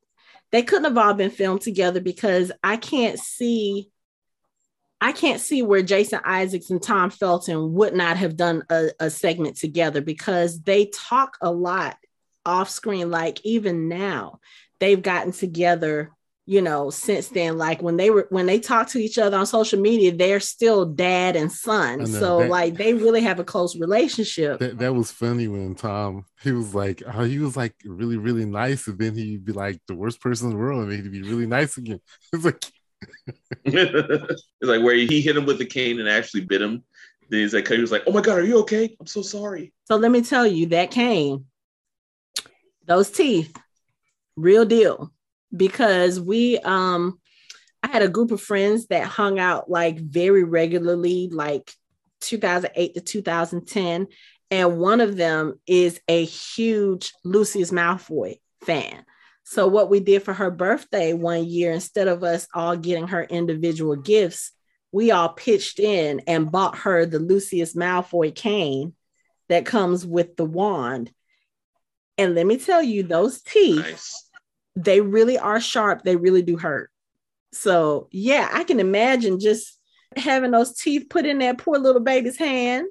they couldn't have all been filmed together because I can't see I can't see where Jason Isaacs and Tom Felton would not have done a, a segment together because they talk a lot off screen. Like even now, they've gotten together you know since then like when they were when they talk to each other on social media they're still dad and son. So that, like they really have a close relationship. That, that was funny when tom he was like oh he was like really really nice and then he'd be like the worst person in the world and he'd be really nice again. [laughs] It's like it's like where he hit him with the cane and actually bit him. Then he's like he was like oh my god are you okay? I'm so sorry. So let me tell you that cane those teeth real deal because we um I had a group of friends that hung out like very regularly, like 2008 to 2010. And one of them is a huge Lucius Malfoy fan. So, what we did for her birthday one year, instead of us all getting her individual gifts, we all pitched in and bought her the Lucius Malfoy cane that comes with the wand. And let me tell you, those teeth, nice. They really are sharp. They really do hurt. So, yeah, I can imagine just having those teeth put in that poor little baby's hand.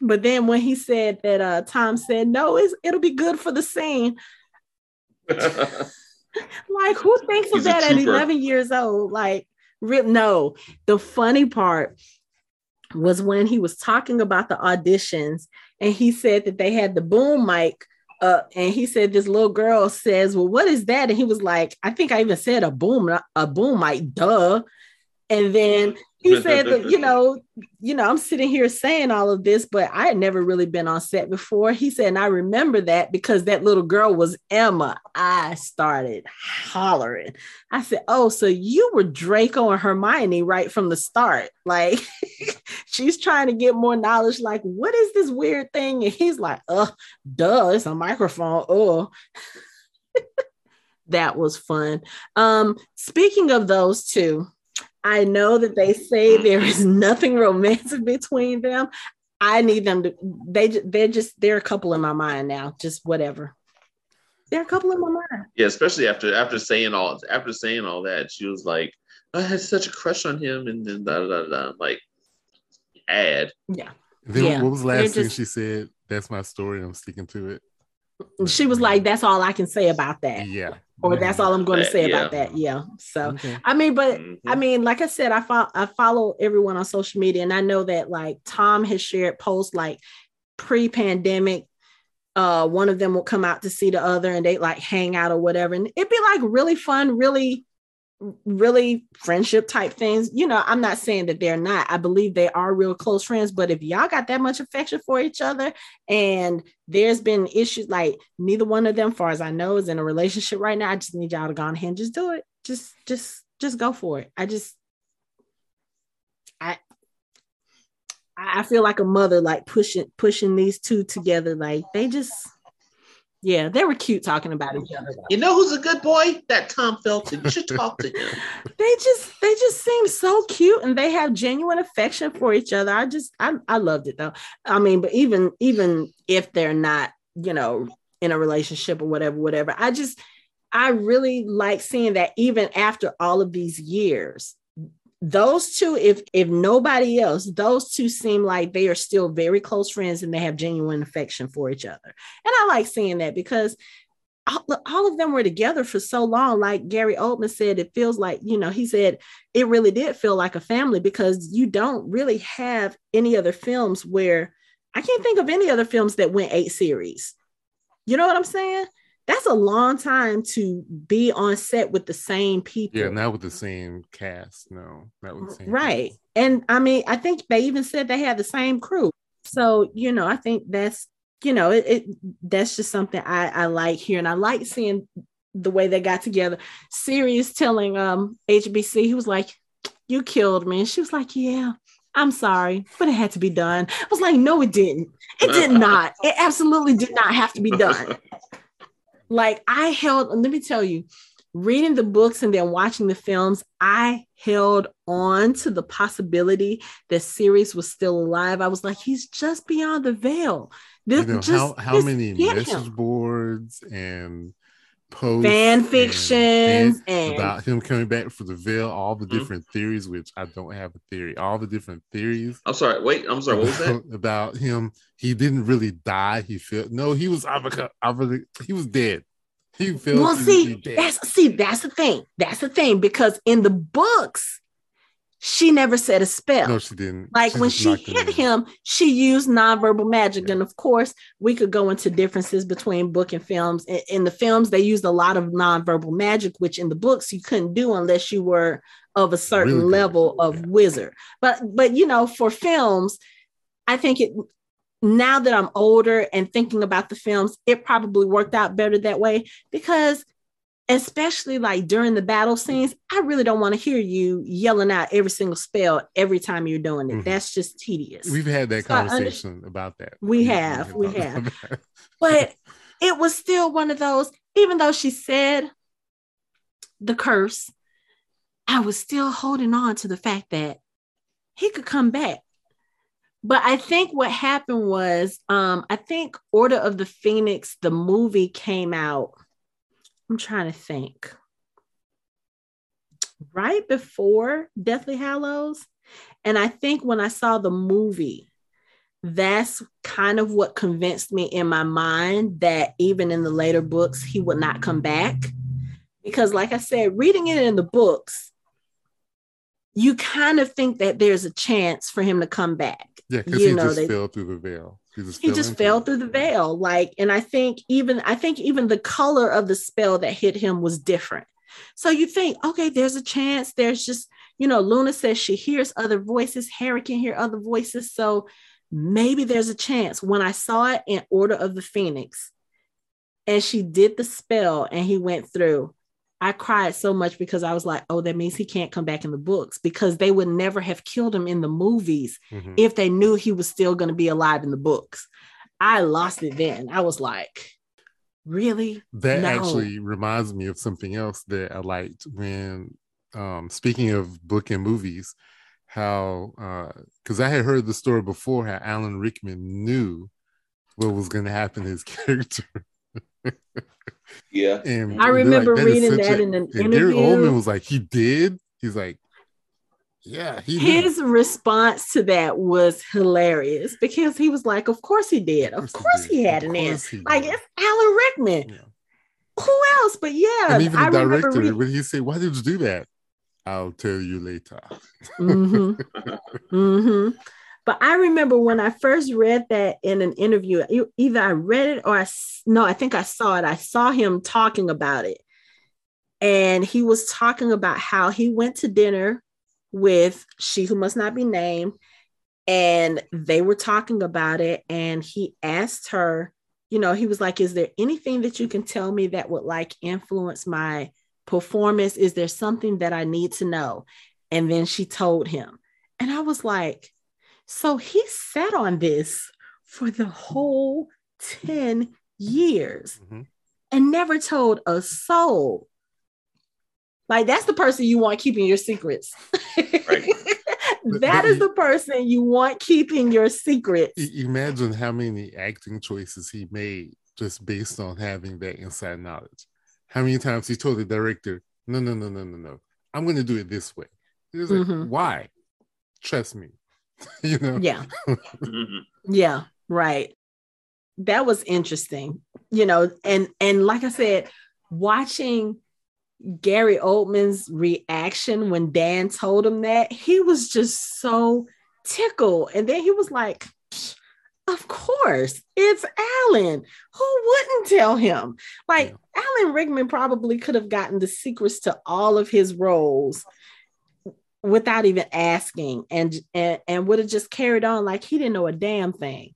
But then when he said that uh, Tom said, no, it's, it'll be good for the scene. [laughs] like, who thinks He's of that at 11 years old? Like, re- no. The funny part was when he was talking about the auditions and he said that they had the boom mic uh, and he said this little girl says, "Well, what is that?" And he was like, "I think I even said a boom, a boom like duh." And then he said that, you know, you know, I'm sitting here saying all of this, but I had never really been on set before. He said, and I remember that because that little girl was Emma. I started hollering. I said, Oh, so you were Draco and Hermione right from the start. [laughs] Like she's trying to get more knowledge. Like, what is this weird thing? And he's like, uh, duh, it's a microphone. Oh. [laughs] that was fun. Um, speaking of those two, I know that they say there is nothing romantic [laughs] between them. I need them to. They they're just they're a couple in my mind now. Just whatever. They're a couple in my mind. Yeah, especially after after saying all after saying all that, she was like, "I had such a crush on him," and then da da da. Like, add. Yeah. Then yeah. what was the last thing she said? That's my story. I'm sticking to it. She was like, "That's all I can say about that." Yeah or that's all I'm going to say yeah. about that. Yeah. So okay. I mean, but mm-hmm. I mean, like I said, I follow I follow everyone on social media, and I know that like Tom has shared posts like pre-pandemic. Uh, one of them will come out to see the other, and they like hang out or whatever, and it'd be like really fun, really really friendship type things. You know, I'm not saying that they're not. I believe they are real close friends, but if y'all got that much affection for each other and there's been issues like neither one of them, far as I know, is in a relationship right now, I just need y'all to go on ahead and just do it. Just just just go for it. I just I I feel like a mother like pushing pushing these two together. Like they just yeah, they were cute talking about each other. You know who's a good boy? That Tom Felton. You should talk to him. [laughs] they just they just seem so cute and they have genuine affection for each other. I just I, I loved it though. I mean, but even even if they're not, you know, in a relationship or whatever, whatever, I just I really like seeing that even after all of these years, those two if if nobody else those two seem like they are still very close friends and they have genuine affection for each other. And i like seeing that because all, of them were together for so long. Like gary oldman said it feels like you know he said it really did feel like a family because you don't really have any other films where i can't think of any other films that went eight series. You know what i'm saying that's a long time to be on set with the same people. Yeah, not with the same cast. No, not with the same. Right. Cast. And I mean, I think they even said they had the same crew. So, you know, I think that's, you know, it, it that's just something I, I like here. And I like seeing the way they got together. Sirius telling um HBC, he was like, You killed me. And she was like, Yeah, I'm sorry, but it had to be done. I was like, No, it didn't. It did [laughs] not. It absolutely did not have to be done. [laughs] Like I held, let me tell you, reading the books and then watching the films, I held on to the possibility that Sirius was still alive. I was like, he's just beyond the veil. This, you know, just, how, how many message him. boards and posts fan fictions and, and, about him coming back for the veil, all the mm-hmm. different mm-hmm. theories, which I don't have a theory, all the different theories. I'm sorry, wait, I'm sorry, what was that? [laughs] about him, he didn't really die. He felt no, he was I really he was dead. He feels well, see, that's see, that's the thing. That's the thing because in the books, she never said a spell. No, she didn't. Like she when she hit him, she used nonverbal magic. Yeah. And of course, we could go into differences between book and films. In, in, the films, they used a lot of nonverbal magic, which in the books you couldn't do unless you were of a certain really level of yeah. wizard. But but you know, for films, I think it now that I'm older and thinking about the films, it probably worked out better that way because especially like during the battle scenes, I really don't want to hear you yelling out every single spell every time you're doing it. Mm-hmm. That's just tedious. We've had that so conversation under- about that. We have, we have. [laughs] but it was still one of those, even though she said the curse, I was still holding on to the fact that he could come back. But I think what happened was, um, I think Order of the Phoenix, the movie came out I'm trying to think. Right before Deathly Hallows. And I think when I saw the movie, that's kind of what convinced me in my mind that even in the later books, he would not come back. Because, like I said, reading it in the books, you kind of think that there's a chance for him to come back. Yeah, because he know, just they, fell through the veil. He just, fell through the veil. Like, and I think even I think even the color of the spell that hit him was different. So you think, okay, there's a chance. There's just, you know, Luna says she hears other voices. Harry can hear other voices. So maybe there's a chance. When I saw it in Order of the Phoenix, and she did the spell and he went through, I cried so much because I was like, oh, that means he can't come back in the books because they would never have killed him in the movies mm-hmm. if they knew he was still going to be alive in the books. I lost it then. I was like, really? That no. actually reminds me of something else that I liked when, um, speaking of book and movies, how, because uh, I had heard the story before how Alan Rickman knew what was going to happen to his [laughs] character. Yeah. And I remember like, reading that a, in an interview. Gary Oldman was like, he did. He's like, yeah, his did. response to that was hilarious because he was like, Of course he did. Of, of course, he, he had an answer. Like it's Alan Rickman. Yeah. Who else? But yeah, and even the I director, reading... when he said, Why did you do that? I'll tell you later. mm-hmm. [laughs] mm-hmm. But I remember when I first read that in an interview, either I read it or I, no, I think I saw it. I saw him talking about it. And he was talking about how he went to dinner with She Who Must Not Be Named. And they were talking about it. And he asked her, you know, he was like, Is there anything that you can tell me that would like influence my performance? Is there something that I need to know? And then she told him. And I was like, so he sat on this for the whole 10 years mm-hmm. and never told a soul. Like that's the person you want keeping your secrets. Right. [laughs] that is the person you want keeping your secrets. Imagine how many acting choices he made just based on having that inside knowledge. How many times he told the director, no, no, no, no, no, no. I'm going to do it this way. He was like, mm-hmm. why? Trust me. [laughs] you know? Yeah. Mm-hmm. yeah, right. That was interesting. You know, and and like I said, watching Gary Oldman's reaction when Dan told him that, he was just so tickled. And then he was like, of course, it's Alan. Who wouldn't tell him? Like yeah. Alan Rickman probably could have gotten the secrets to all of his roles without even asking and and, and would have just carried on like he didn't know a damn thing.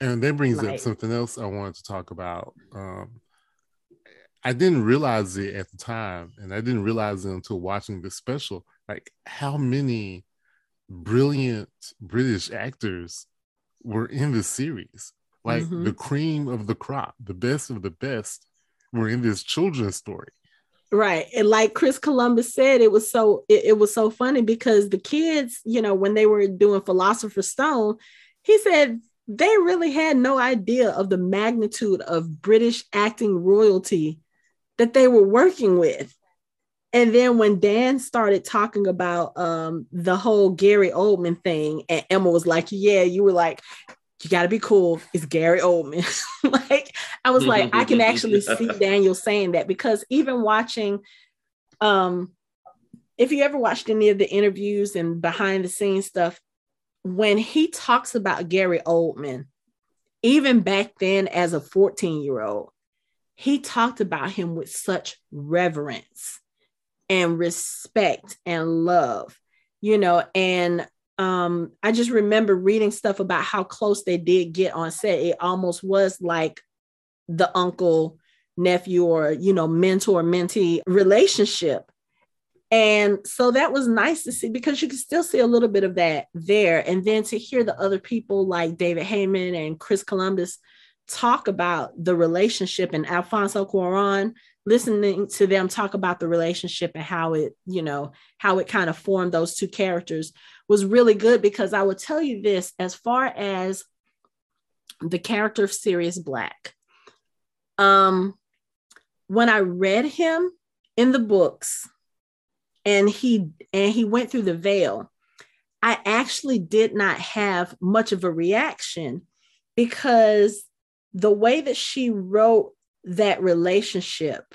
And that brings like, up something else i wanted to talk about. Um, i didn't realize it at the time and i didn't realize it until watching this special like how many brilliant british actors were in this series. Like mm-hmm. the cream of the crop the best of the best were in this children's story Right. And like Chris Columbus said, it was so it, it, was so funny because the kids, you know, when they were doing Philosopher's Stone, he said they really had no idea of the magnitude of British acting royalty that they were working with. And then when Dan started talking about um, the whole Gary Oldman thing, and Emma was like, Yeah, you were like, you got to be cool. It's Gary Oldman. [laughs] like I was like, I can actually see [laughs] Daniel saying that because even watching, um, if you ever watched any of the interviews and behind the scenes stuff, when he talks about Gary Oldman, even back then as a 14 year old, he talked about him with such reverence and respect and love, you know, and um, I just remember reading stuff about how close they did get on set. It almost was like the uncle nephew or you know mentor mentee relationship and so that was nice to see because you can still see a little bit of that there and then to hear the other people like david heyman and chris columbus talk about the relationship and alfonso cuaron listening to them talk about the relationship and how it you know how it kind of formed those two characters was really good because i would tell you this as far as the character of sirius black um when I read him in the books and he and he went through the veil, I actually did not have much of a reaction because the way that she wrote that relationship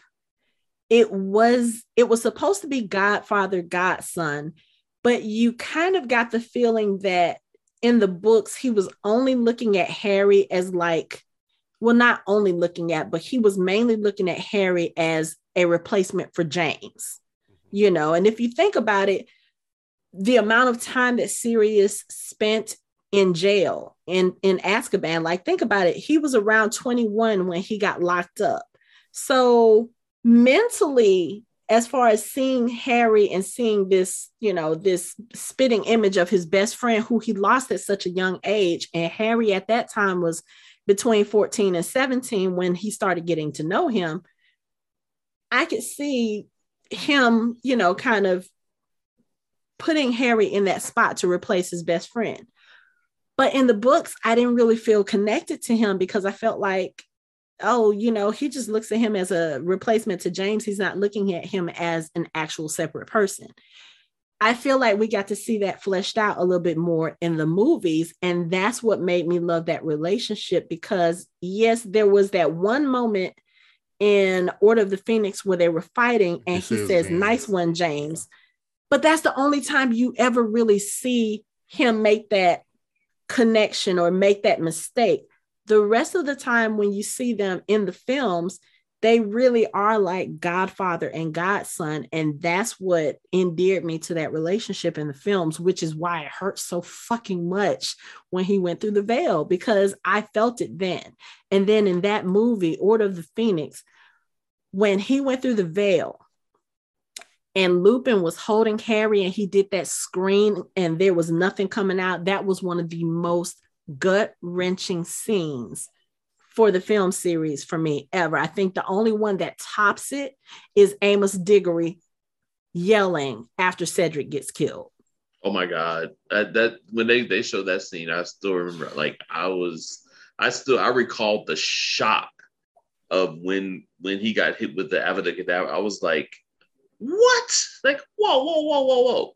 it was it was supposed to be godfather godson but you kind of got the feeling that in the books he was only looking at harry as like well, not only looking at, but he was mainly looking at Harry as a replacement for James, mm-hmm. you know. And if you think about it, the amount of time that Sirius spent in jail in in Azkaban, like think about it, he was around 21 when he got locked up. So mentally, as far as seeing Harry and seeing this, you know, this spitting image of his best friend who he lost at such a young age, and Harry at that time was between 14 and 17 when he started getting to know him i could see him you know kind of putting harry in that spot to replace his best friend. But in the books i didn't really feel connected to him because i felt like oh you know he just looks at him as a replacement to james he's not looking at him as an actual separate person I feel like we got to see that fleshed out a little bit more in the movies. And that's what made me love that relationship because, yes, there was that one moment in Order of the Phoenix where they were fighting, and he says, James. Nice one, James. But that's the only time you ever really see him make that connection or make that mistake. The rest of the time, when you see them in the films, they really are like godfather and godson and that's what endeared me to that relationship in the films which is why it hurt so fucking much when he went through the veil because i felt it then and then in that movie order of the phoenix when he went through the veil and Lupin was holding Harry and he did that scream and there was nothing coming out. That was one of the most gut wrenching scenes for the film series for me ever. I think the only one that tops it is Amos Diggory yelling after Cedric gets killed. Oh my god, that, when they they showed that scene, I still remember. Like I was, I still I recalled the shock of when when he got hit with the Avada Kedavra. I was like, what? Like whoa, whoa, whoa, whoa, whoa,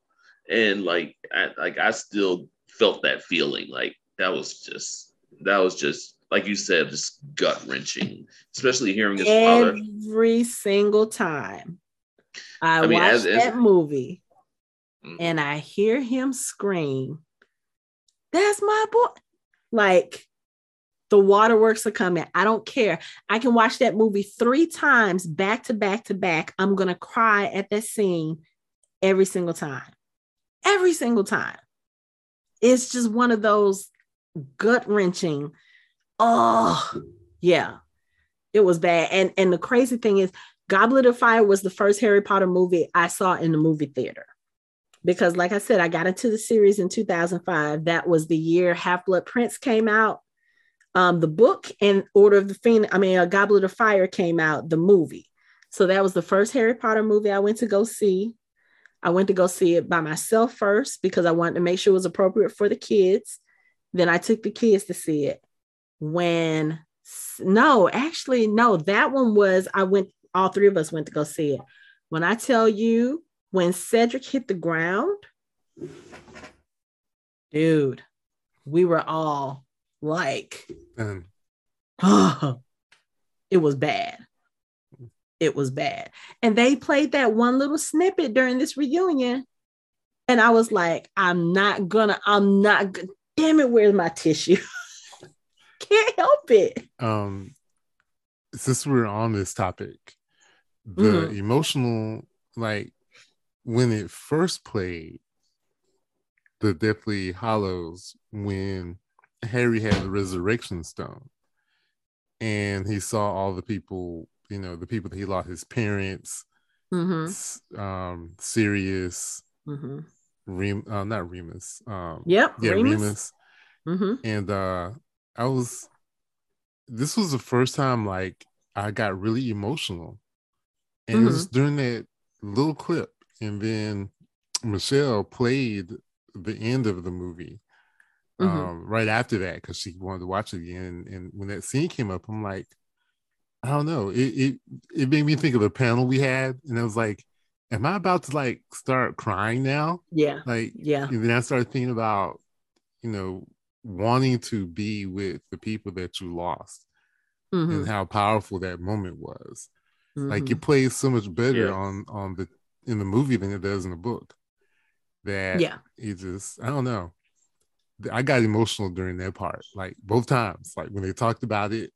and like I, like I still felt that feeling. Like that was just that was just like you said, just gut wrenching, especially hearing his every father every single time. I, I mean, watch as, as, that movie mm-hmm. and I hear him scream, "That's my boy!" Like the waterworks are coming. I don't care. I can watch that movie three times back to back to back. I'm gonna cry at that scene every single time. Every single time. It's just one of those gut wrenching oh yeah. It was bad. And and the crazy thing is goblet of fire was the first harry potter movie i saw in the movie theater. Because like i said i got into the series in 2005 that was the year half blood prince came out. Um, the book and order of the phoenix i mean a goblet of fire came out the movie. So that was the first harry potter movie i went to go see. I went to go see it by myself first because i wanted to make sure it was appropriate for the kids then i took the kids to see it when no, actually, no, that one was I went, all three of us went to go see it. When I tell you, when Cedric hit the ground, dude, we were all like, mm. oh, [gasps] it was bad. It was bad. And they played that one little snippet during this reunion. And I was like, I'm not gonna, I'm not, damn it, where's my tissue? [laughs] can't help it. Um, since we're on this topic, the mm-hmm. emotional, like when it first played, the Deathly Hallows, when Harry had the resurrection stone and he saw all the people you know the people that he lost, his parents, mm-hmm. um, Sirius, mm-hmm. Rem, uh, not Remus. Um, yep, yeah, Remus. Remus. Mm-hmm. And uh, I was. This was the first time like I got really emotional, and mm-hmm. it was mm-hmm. during that little clip, and then Michelle played the end of the movie mm-hmm. um, right after that because she wanted to watch it again. And when that scene came up, I'm like, I don't know. It it it made me think of the panel we had, and I was like, am I about to like start crying now? Yeah. Like, yeah. And then I started thinking about, you know, wanting to be with the people that you lost mm-hmm. and how powerful that moment was. Mm-hmm. Like it plays so much better yeah. on on the in the movie than it does in the book. That yeah, it just I don't know. I got emotional during that part, like both times, like when they talked about it,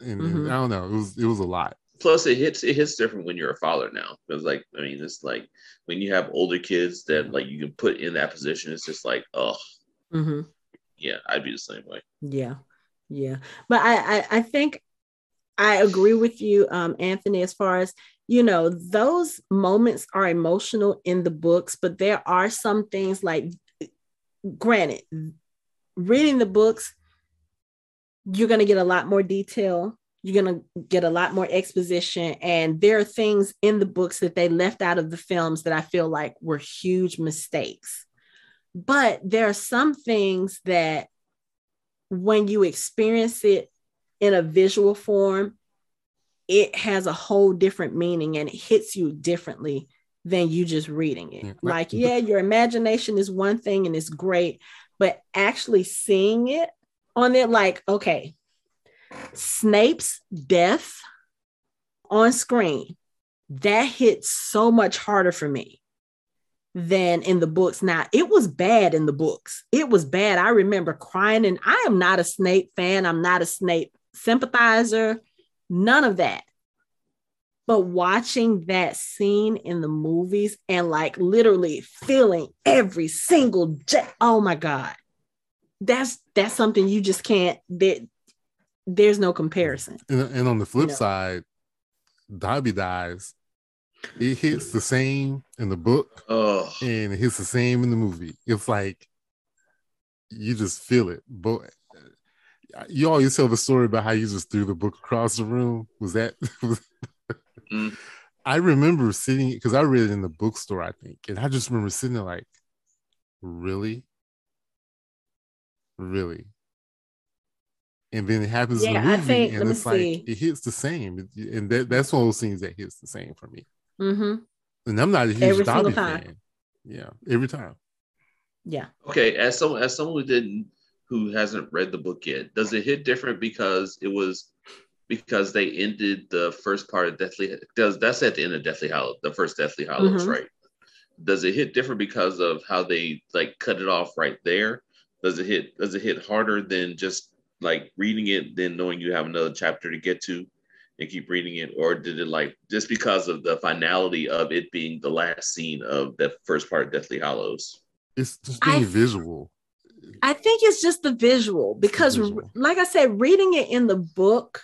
and, mm-hmm. and I don't know, it was it was a lot plus it hits it hits different when you're a father now because like i mean it's like when you have older kids that like you can put in that position it's just like oh mm-hmm. yeah i'd be the same way. Yeah yeah. But I, I i think i agree with you um anthony as far as you know those moments are emotional in the books but there are some things like granted reading the books you're going to get a lot more detail you're going to get a lot more exposition. And there are things in the books that they left out of the films that I feel like were huge mistakes. But there are some things that when you experience it in a visual form, it has a whole different meaning and it hits you differently than you just reading it. Yeah. Like, mm-hmm. yeah, your imagination is one thing and it's great, but actually seeing it on it, like, okay, Snape's death on screen, that hit so much harder for me than in the books. Now, it was bad in the books. It was bad. I remember crying, and I am not a Snape fan. I'm not a Snape sympathizer, none of that. But watching that scene in the movies and like literally feeling every single jet, oh my God. That's that's something you just can't that there's no comparison. And, and on the flip you know? side, Dobby dies. It hits the same in the book, oh. and it hits the same in the movie. It's like you just feel it. But you always tell the story about how you just threw the book across the room. Was that? [laughs] mm. I remember sitting because I read it in the bookstore, I think, and I just remember sitting there like, really, really and then it happens yeah, in the movie, think, and it's like see. it hits the same, and that, that's one of those things that hits the same for me. Mm-hmm. And I'm not a huge every Dobby fan. Yeah, every time. Yeah. Okay, as someone as someone who didn't who hasn't read the book yet, does it hit different because it was because they ended the first part of Deathly? Does that's at the end of Deathly Hallow, the first Deathly Hallows, mm-hmm. right? Does it hit different because of how they like cut it off right there? Does it hit does it hit harder than just like reading it, then knowing you have another chapter to get to and keep reading it, or did it like just because of the finality of it being the last scene of the first part of Deathly Hallows? It's just being I, visual. I think it's just the visual because, visual. like I said, reading it in the book,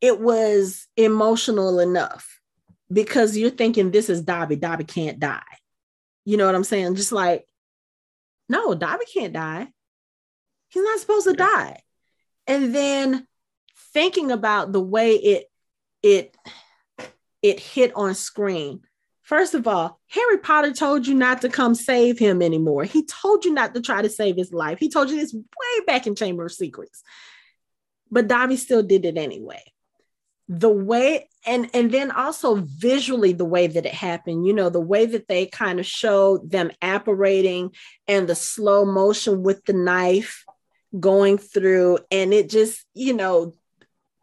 it was emotional enough because you're thinking this is Dobby. Dobby can't die. You know what I'm saying? Just like, no, Dobby can't die. He's not supposed to die. And then thinking about the way it it it hit on screen. First of all, Harry Potter told you not to come save him anymore. He told you not to try to save his life. He told you this way back in Chamber of Secrets. But Dobby still did it anyway. The way and and then also visually the way that it happened, you know, the way that they kind of showed them apparating and the slow motion with the knife going through and it just you know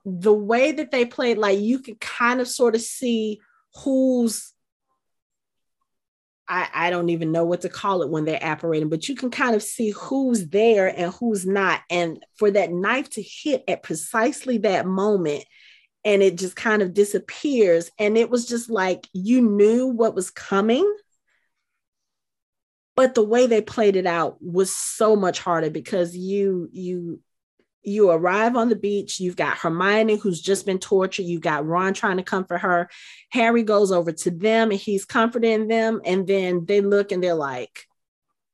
the way that they played like you could kind of sort of see who's I, I don't even know what to call it when they're apparating, but you can kind of see who's there and who's not. And for that knife to hit at precisely that moment and it just kind of disappears. And it was just like you knew what was coming but the way they played it out was so much harder because you you you arrive on the beach. You've got Hermione, who's just been tortured. You've got Ron trying to comfort her. Harry goes over to them and he's comforting them. And then they look and they're like,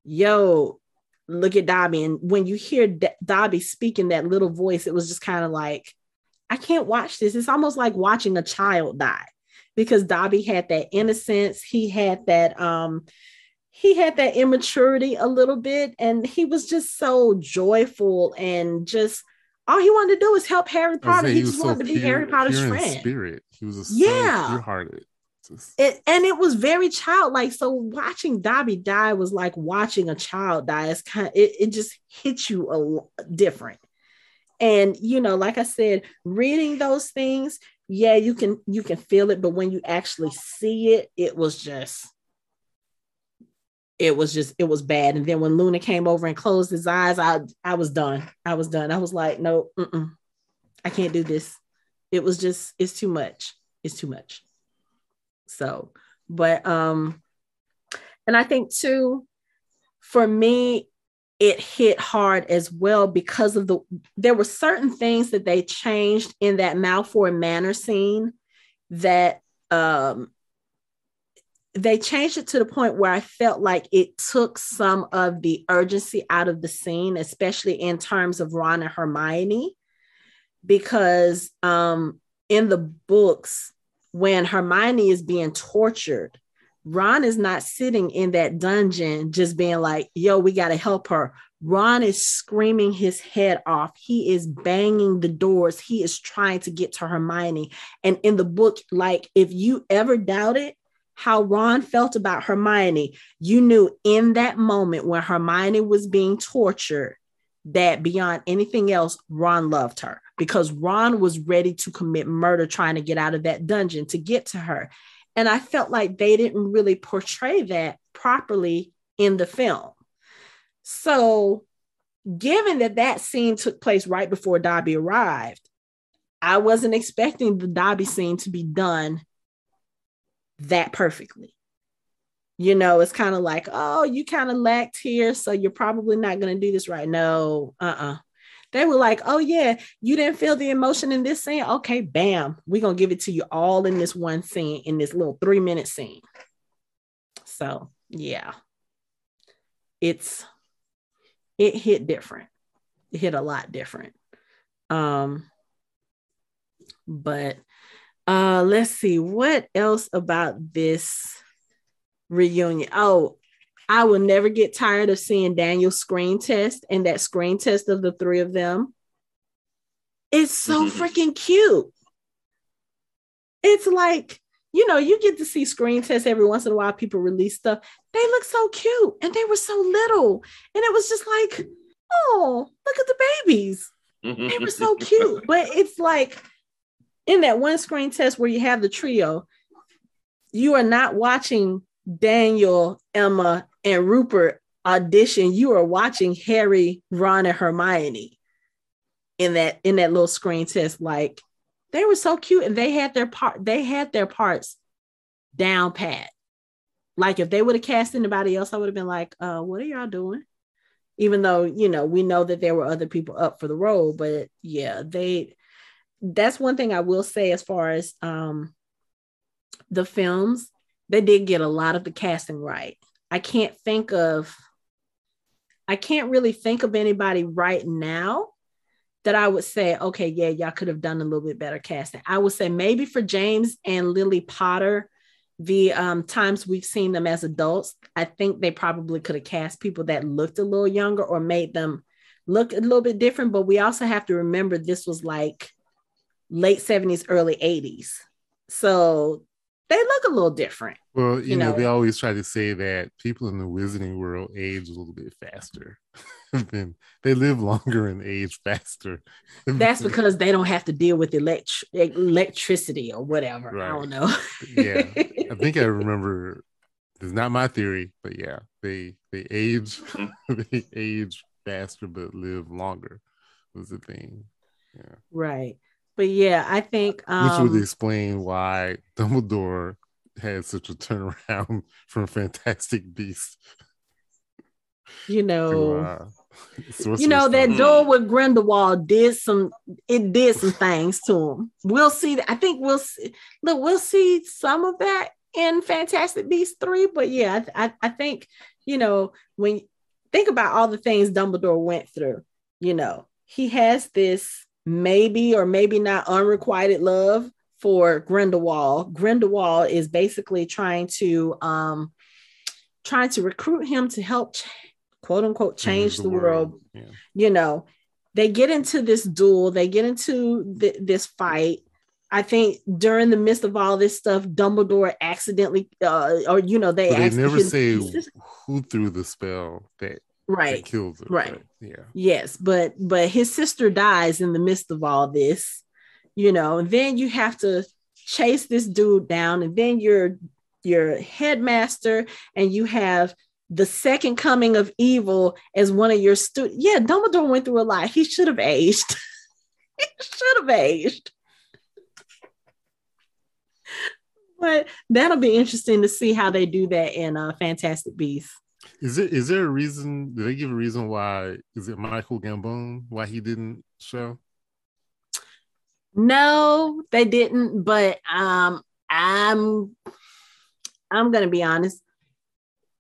yo, look at Dobby. And when you hear D- Dobby speaking that little voice, it was just kind of like, I can't watch this. It's almost like watching a child die because Dobby had that innocence. He had that, um, he had that immaturity a little bit and he was just so joyful and just all he wanted to do was help Harry Potter. He, he just wanted so to be pure, Harry Potter's friend. Spirit. He was a yeah. pure-hearted. Just... It, and it was very childlike. So watching Dobby die was like watching a child die. It's kind of it, it just hits you a different. And you know, like I said, reading those things, yeah, you can you can feel it, but when you actually see it, it was just it was just it was bad. And then when Luna came over and closed his eyes, I I was done. I was done. I was like, no, I can't do this. It was just it's too much. It's too much. So, but um, and I think too, for me, it hit hard as well because of the there were certain things that they changed in that Malfoy Manor scene that um they changed it to the point where I felt like it took some of the urgency out of the scene, especially in terms of Ron and Hermione, because um, in the books, when Hermione is being tortured, Ron is not sitting in that dungeon just being like, yo, we got to help her. Ron is screaming his head off. He is banging the doors. He is trying to get to Hermione. And in the book, like, if you ever doubt it, how Ron felt about Hermione, you knew in that moment when Hermione was being tortured that beyond anything else, Ron loved her because Ron was ready to commit murder trying to get out of that dungeon to get to her. And I felt like they didn't really portray that properly in the film. So, given that that scene took place right before Dobby arrived, I wasn't expecting the Dobby scene to be done that perfectly. You know, it's kind of like, oh, you kind of lacked here, so you're probably not going to do this right. No, uh uh-uh. uh They were like, oh, yeah, you didn't feel the emotion in this scene. Okay, bam, we're going to give it to you all in this one scene, in this little three minute scene. So, yeah, it's, it hit different. It hit a lot different. Um, but uh, let's see what else about this reunion. Oh, I will never get tired of seeing Daniel's screen test and that screen test of the three of them. It's so mm-hmm. freaking cute. It's like, you know, you get to see screen tests every once in a while. People release stuff. They look so cute and they were so little. And it was just like, oh, look at the babies. they were so [laughs] cute. But it's like, in that one screen test where you have the trio, you are not watching Daniel, Emma, and Rupert audition. You are watching Harry, Ron, and Hermione in that in that little screen test. Like they were so cute, and they had their part. They had their parts down pat. Like if they would have cast anybody else, I would have been like, uh, "What are y'all doing?" Even though you know we know that there were other people up for the role, but yeah, they that's one thing I will say as far as um, the films, they did get a lot of the casting right. I can't think of, I can't really think of anybody right now that I would say, okay, yeah, y'all could have done a little bit better casting. I would say maybe for James and Lily Potter, the um, times we've seen them as adults, I think they probably could have cast people that looked a little younger or made them look a little bit different. But we also have to remember this was like late 70s, early 80s. So they look a little different. Well, you, you know, know, they always try to say that people in the wizarding world age a little bit faster. [laughs] than, they live longer and age faster. [laughs] That's because they don't have to deal with elect- electricity or whatever. Right. I don't know. [laughs] yeah. I think I remember it's not my theory, but yeah, they they age they age faster but live longer was the thing. Yeah. Right. But yeah, I think um, which would explain why Dumbledore had such a turnaround [laughs] from Fantastic Beasts. You know, uh, [laughs] you know that duel with Grindelwald did some it did some [laughs] things to him. We'll see. I think we'll see. Look, we'll see some of that in Fantastic Beasts three. But yeah, I, I, I think you know when think about all the things Dumbledore went through. You know, he has this maybe or maybe not unrequited love for Grindelwald. Grindelwald is basically trying to um trying to recruit him to help quote unquote change the, the, world. world. Yeah. You know, they get into this duel, they get into th- this fight. I think during the midst of all this stuff, Dumbledore accidentally, uh, or you know, they, they never say who threw the spell that right kills it. Right. yeah. Yes, but but his sister dies in the midst of all this, you know. And then you have to chase this dude down, and then your your headmaster, and you have the second coming of evil as one of your students. Yeah, Dumbledore went through a lot. He should have aged. [laughs] he should have aged. But that'll be interesting to see how they do that in uh, Fantastic Beasts. Is it is there a reason? Did they give a reason why? Is it Michael Gambon why he didn't show? No, they didn't. But um, I'm I'm gonna be honest.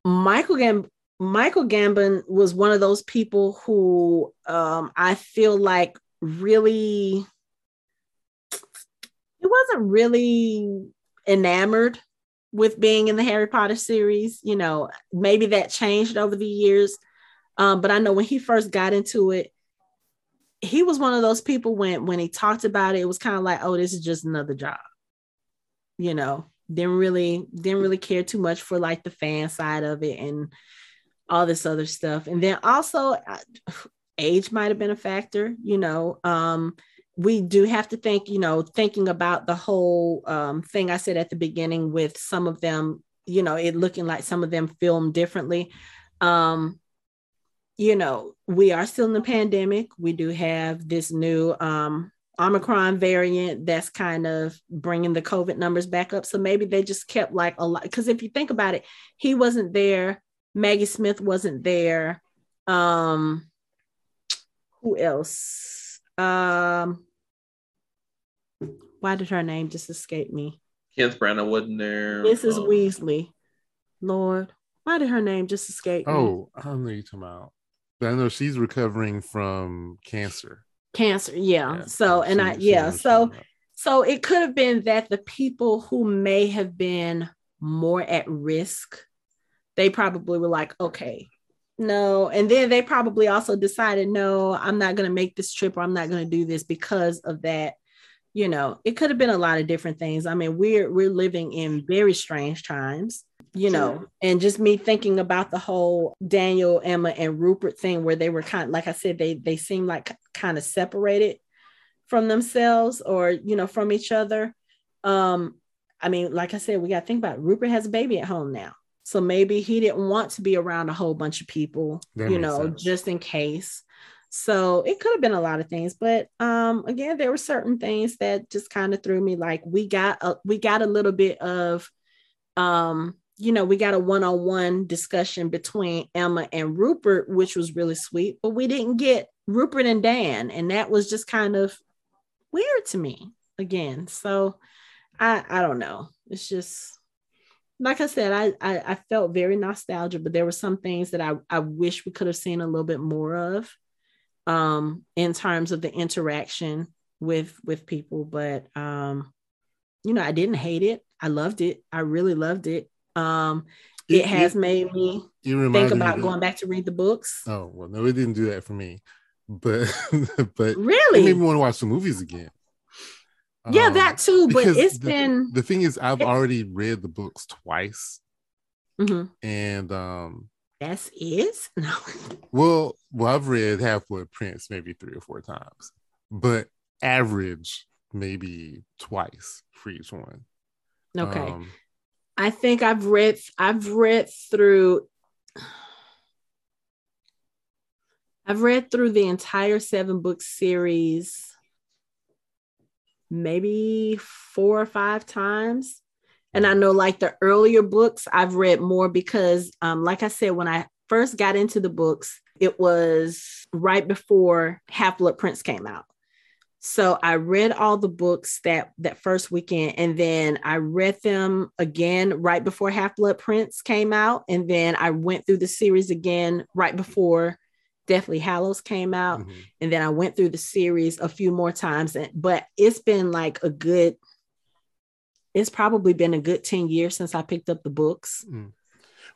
Michael Gam- Michael Gambon was one of those people who um, I feel like really he wasn't really enamored with being in the Harry Potter series. You know, maybe that changed over the years. Um, but I know when he first got into it, he was one of those people when when he talked about it, it was kind of like, oh, this is just another job. You know, didn't really didn't really care too much for like the fan side of it and all this other stuff and then also [sighs] age might have been a factor you know um we do have to think you know thinking about the whole um thing i said at the beginning with some of them you know it looking like some of them filmed differently um you know we are still in the pandemic we do have this new um Omicron variant that's kind of bringing the COVID numbers back up. So maybe they just kept like a lot. Because if you think about it, he wasn't there. Maggie Smith wasn't there. Um, who else? Um, why did her name just escape me? Kenneth Branagh wasn't there. Mrs. Um, Weasley. Lord, why did her name just escape oh, me? Oh, I don't know you talking about. But I know she's recovering from cancer cancer yeah, yeah. so and i yeah so so it could have been that the people who may have been more at risk they probably were like okay no and then they probably also decided no i'm not going to make this trip or i'm not going to do this because of that you know it could have been a lot of different things i mean we're we're living in very strange times you know, and just me thinking about the whole Daniel, Emma, and Rupert thing where they were kind of, like I said, they they seem like kind of separated from themselves or you know from each other. Um, I mean, like I said, we got to think about it. Rupert has a baby at home now, so maybe he didn't want to be around a whole bunch of people, that you know, sense. just in case. So it could have been a lot of things, but um, again, there were certain things that just kind of threw me. Like we got a, we got a little bit of um you know, we got a one on one discussion between Emma and Rupert, which was really sweet, but we didn't get Rupert and Dan. And that was just kind of weird to me again. So I, I don't know. It's just, like I said, I, I, I felt very nostalgic, but there were some things that I, I wish we could have seen a little bit more of um, in terms of the interaction with with people. But um, you know, I didn't hate it. I loved it. I really loved it. Um, it, it has it, made me think about going back to read the books. Oh well, no, it didn't do that for me, but [laughs] but really it made me want to watch the movies again. Yeah, um, that too. But it's the, been the thing is, I've already read the books twice, mm-hmm. and um, that's is [laughs] no. well, well, I've read Half Blood Prince maybe three or four times, but average maybe twice for each one. Okay. Um, I think I've read I've read through [sighs] I've read through the entire seven book series maybe four or five times. And I know like the earlier books I've read more because um like I said when I first got into the books It was right before Half Blood Prince came out. So I read all the books that that first weekend, and then I read them again right before Half Blood Prince came out, and then I went through the series again right before Deathly Hallows came out, mm-hmm. and then I went through the series a few more times. And, but it's been like a good, it's probably been a good ten years since I picked up the books. Mm.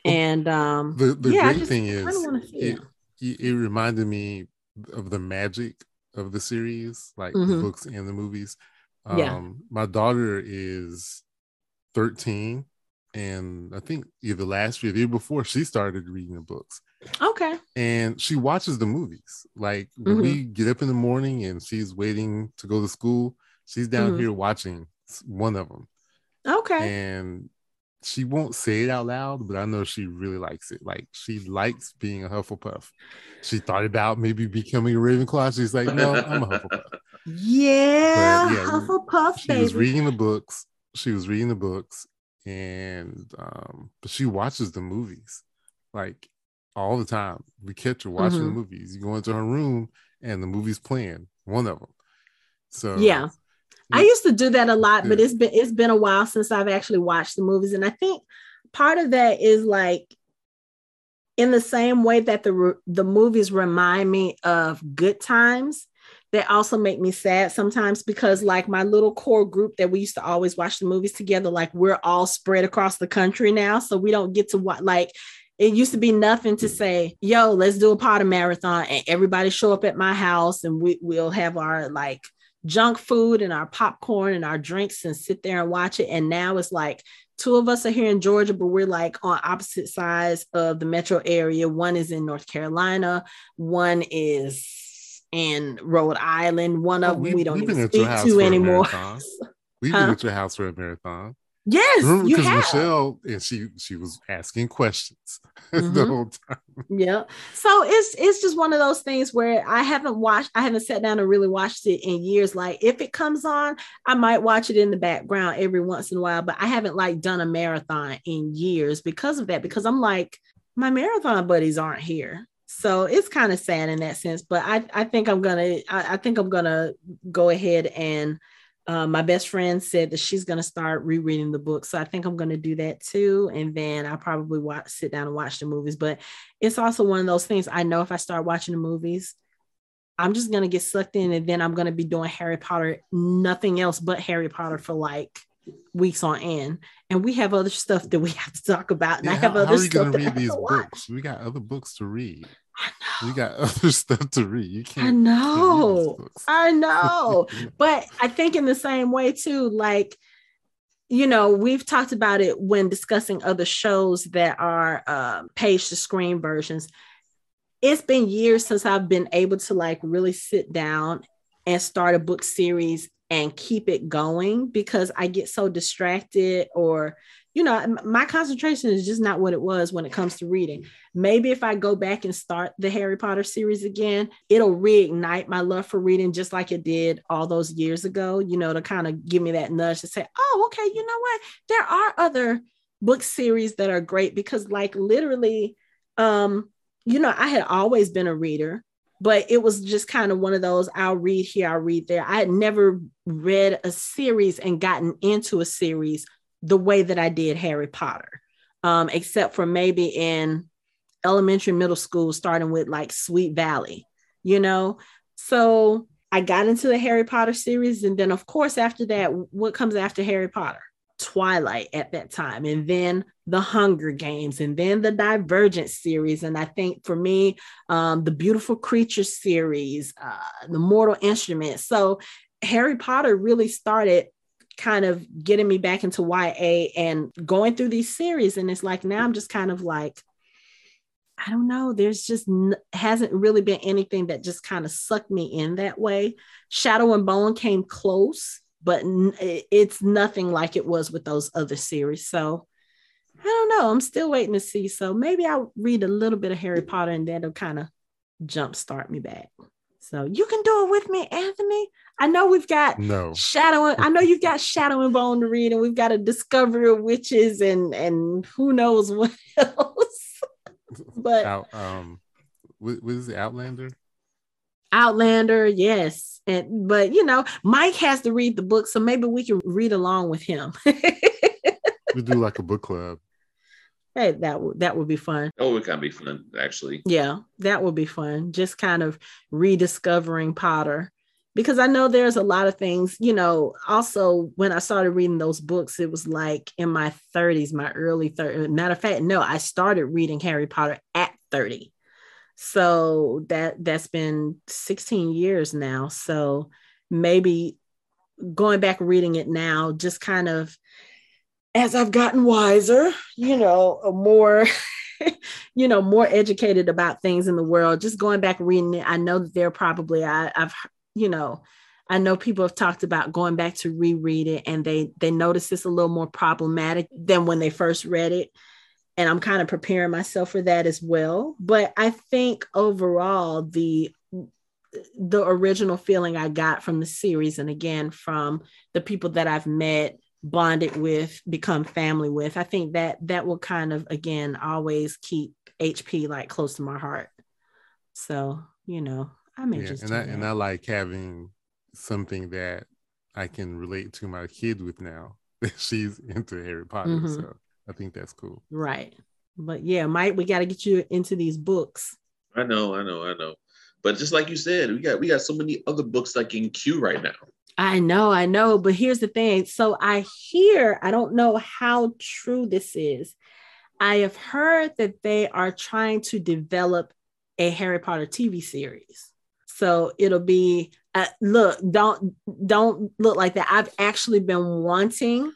Well, and um, the the yeah, great thing is, it, it, it reminded me of the magic of the series, like mm-hmm. the books and the movies. Um, yeah. My daughter is 13, and I think either last year, the year before, she started reading the books. Okay. And she watches the movies. Like when mm-hmm. we get up in the morning and she's waiting to go to school, she's down mm-hmm. here watching one of them. Okay. And she won't say it out loud, but I know she really likes it. Like she likes being a Hufflepuff. She thought about maybe becoming a Ravenclaw. She's like, no, I'm a Hufflepuff. [laughs] Yeah, yeah Hufflepuff. She baby. was reading the books. She was reading the books, and um, but she watches the movies like all the time. We catch her watching mm-hmm. the movies. You go into her room, and the movie's playing. One of them. So yeah, I used to do that a lot, but it's been it's been a while since I've actually watched the movies, and I think part of that is like in the same way that the the movies remind me of good times they also make me sad sometimes because like my little core group that we used to always watch the movies together like we're all spread across the country now so we don't get to watch like it used to be nothing to say yo let's do a Potter marathon and everybody show up at my house and we, we'll have our like junk food and our popcorn and our drinks and sit there and watch it. And now it's like two of us are here in Georgia, but we're like on opposite sides of the metro area. One is in North Carolina, one is in Rhode Island. One of oh, we, them we don't even speak to anymore. We've huh? been at your house for a marathon. Yes, because Michelle and she she was asking questions [laughs] mm-hmm. the whole time. Yeah, so it's it's just one of those things where I haven't watched, I haven't sat down and really watched it in years. Like if it comes on, I might watch it in the background every once in a while, but I haven't like done a marathon in years because of that. Because I'm like my marathon buddies aren't here. So it's kind of sad in that sense, but I, I think I'm gonna I, I think I'm gonna go ahead and uh, my best friend said that she's to start rereading the book. So I think I'm to do that too. And then I'll probably watch, sit down and watch the movies. But it's also one of those things I know if I start watching the movies, I'm just to get sucked in and then I'm to be doing Harry Potter, nothing else but Harry Potter for like weeks on end. And we have other stuff that we [laughs] have to talk about. And yeah, I have how, other how are you going to read these books? We got other books to read. I know. You got [laughs] other stuff to read. You can't. I know. I [laughs] know. but I think in the same way too, like, you know, we've talked about it when discussing other shows that are uh, page to screen versions. It's been years since I've been able to like really sit down and start a book series and keep it going because I get so distracted or you know, my concentration is just not what it was when it comes to reading. Maybe if I go back and start the Harry Potter series again, it'll reignite my love for reading just like it did all those years ago, you know, to kind of give me that nudge to say, oh, okay, you know what? There are other book series that are great because, like, literally, um, you know, I had always been a reader but it was just kind of one of those I'll read here, I'll read there. I had never read a series and gotten into a series the way that I did Harry Potter, um, except for maybe in elementary, middle school, starting with like Sweet Valley, you know? So I got into the Harry Potter series. And then, of course, after that, what comes after Harry Potter? Twilight at that time, and then the Hunger Games, and then the Divergent series. And I think for me, um, the Beautiful Creatures series, uh, the Mortal Instruments. So Harry Potter really started kind of getting me back into YA and going through these series. And it's like now I'm just kind of like, I don't know. There's just n- hasn't really been anything that just kind of sucked me in that way. Shadow and Bone came close, but it's nothing like it was with those other series. So I don't know. I'm still waiting to see. So maybe I'll read a little bit of Harry Potter and that'll kind of jumpstart me back. So you can do it with me, Anthony. I know we've got no shadow. I know you've got Shadow and Bone to read, and we've got a Discovery of Witches and and who knows what [laughs] else. [laughs] but um, what, what is it? Outlander. Outlander, yes. And but you know, Mike has to read the book, so maybe we can read along with him. [laughs] we do like a book club. Hey, that would that would be fun. Oh, it can be fun, actually. Yeah, that would be fun. Just kind of rediscovering Potter. Because I know there's a lot of things, you know. Also, when I started reading those books, it was like in my 30s, my early 30s. Matter of fact, no, I started reading Harry Potter at 30 so that that's been 16 years now. So maybe going back reading it now, just kind of as I've gotten wiser, you know, more, [laughs] you know, more educated about things in the world, just going back reading it, I know that there probably I, I've, you know, I know people have talked about going back to reread it and they they notice it's a little more problematic than when they first read it and I'm kind of preparing myself for that as well. But I think overall the the original feeling I got from the series and again from the people that I've met, bonded with, become family with, I think that that will kind of again always keep HP like close to my heart. So, you know, I'm interested. Yeah, and I and I like having something that I can relate to my kid with now [laughs] that she's into Harry Potter. Mm-hmm. So I think that's cool. Right. But yeah, Mike, we got to get you into these books. I know, I know, I know. But just like you said, we got we got so many other books like in queue right now. I know, I know, but here's the thing. So I hear, I don't know how true this is. I have heard that they are trying to develop a Harry Potter TV series. So it'll be uh, look, don't don't look like that. I've actually been wanting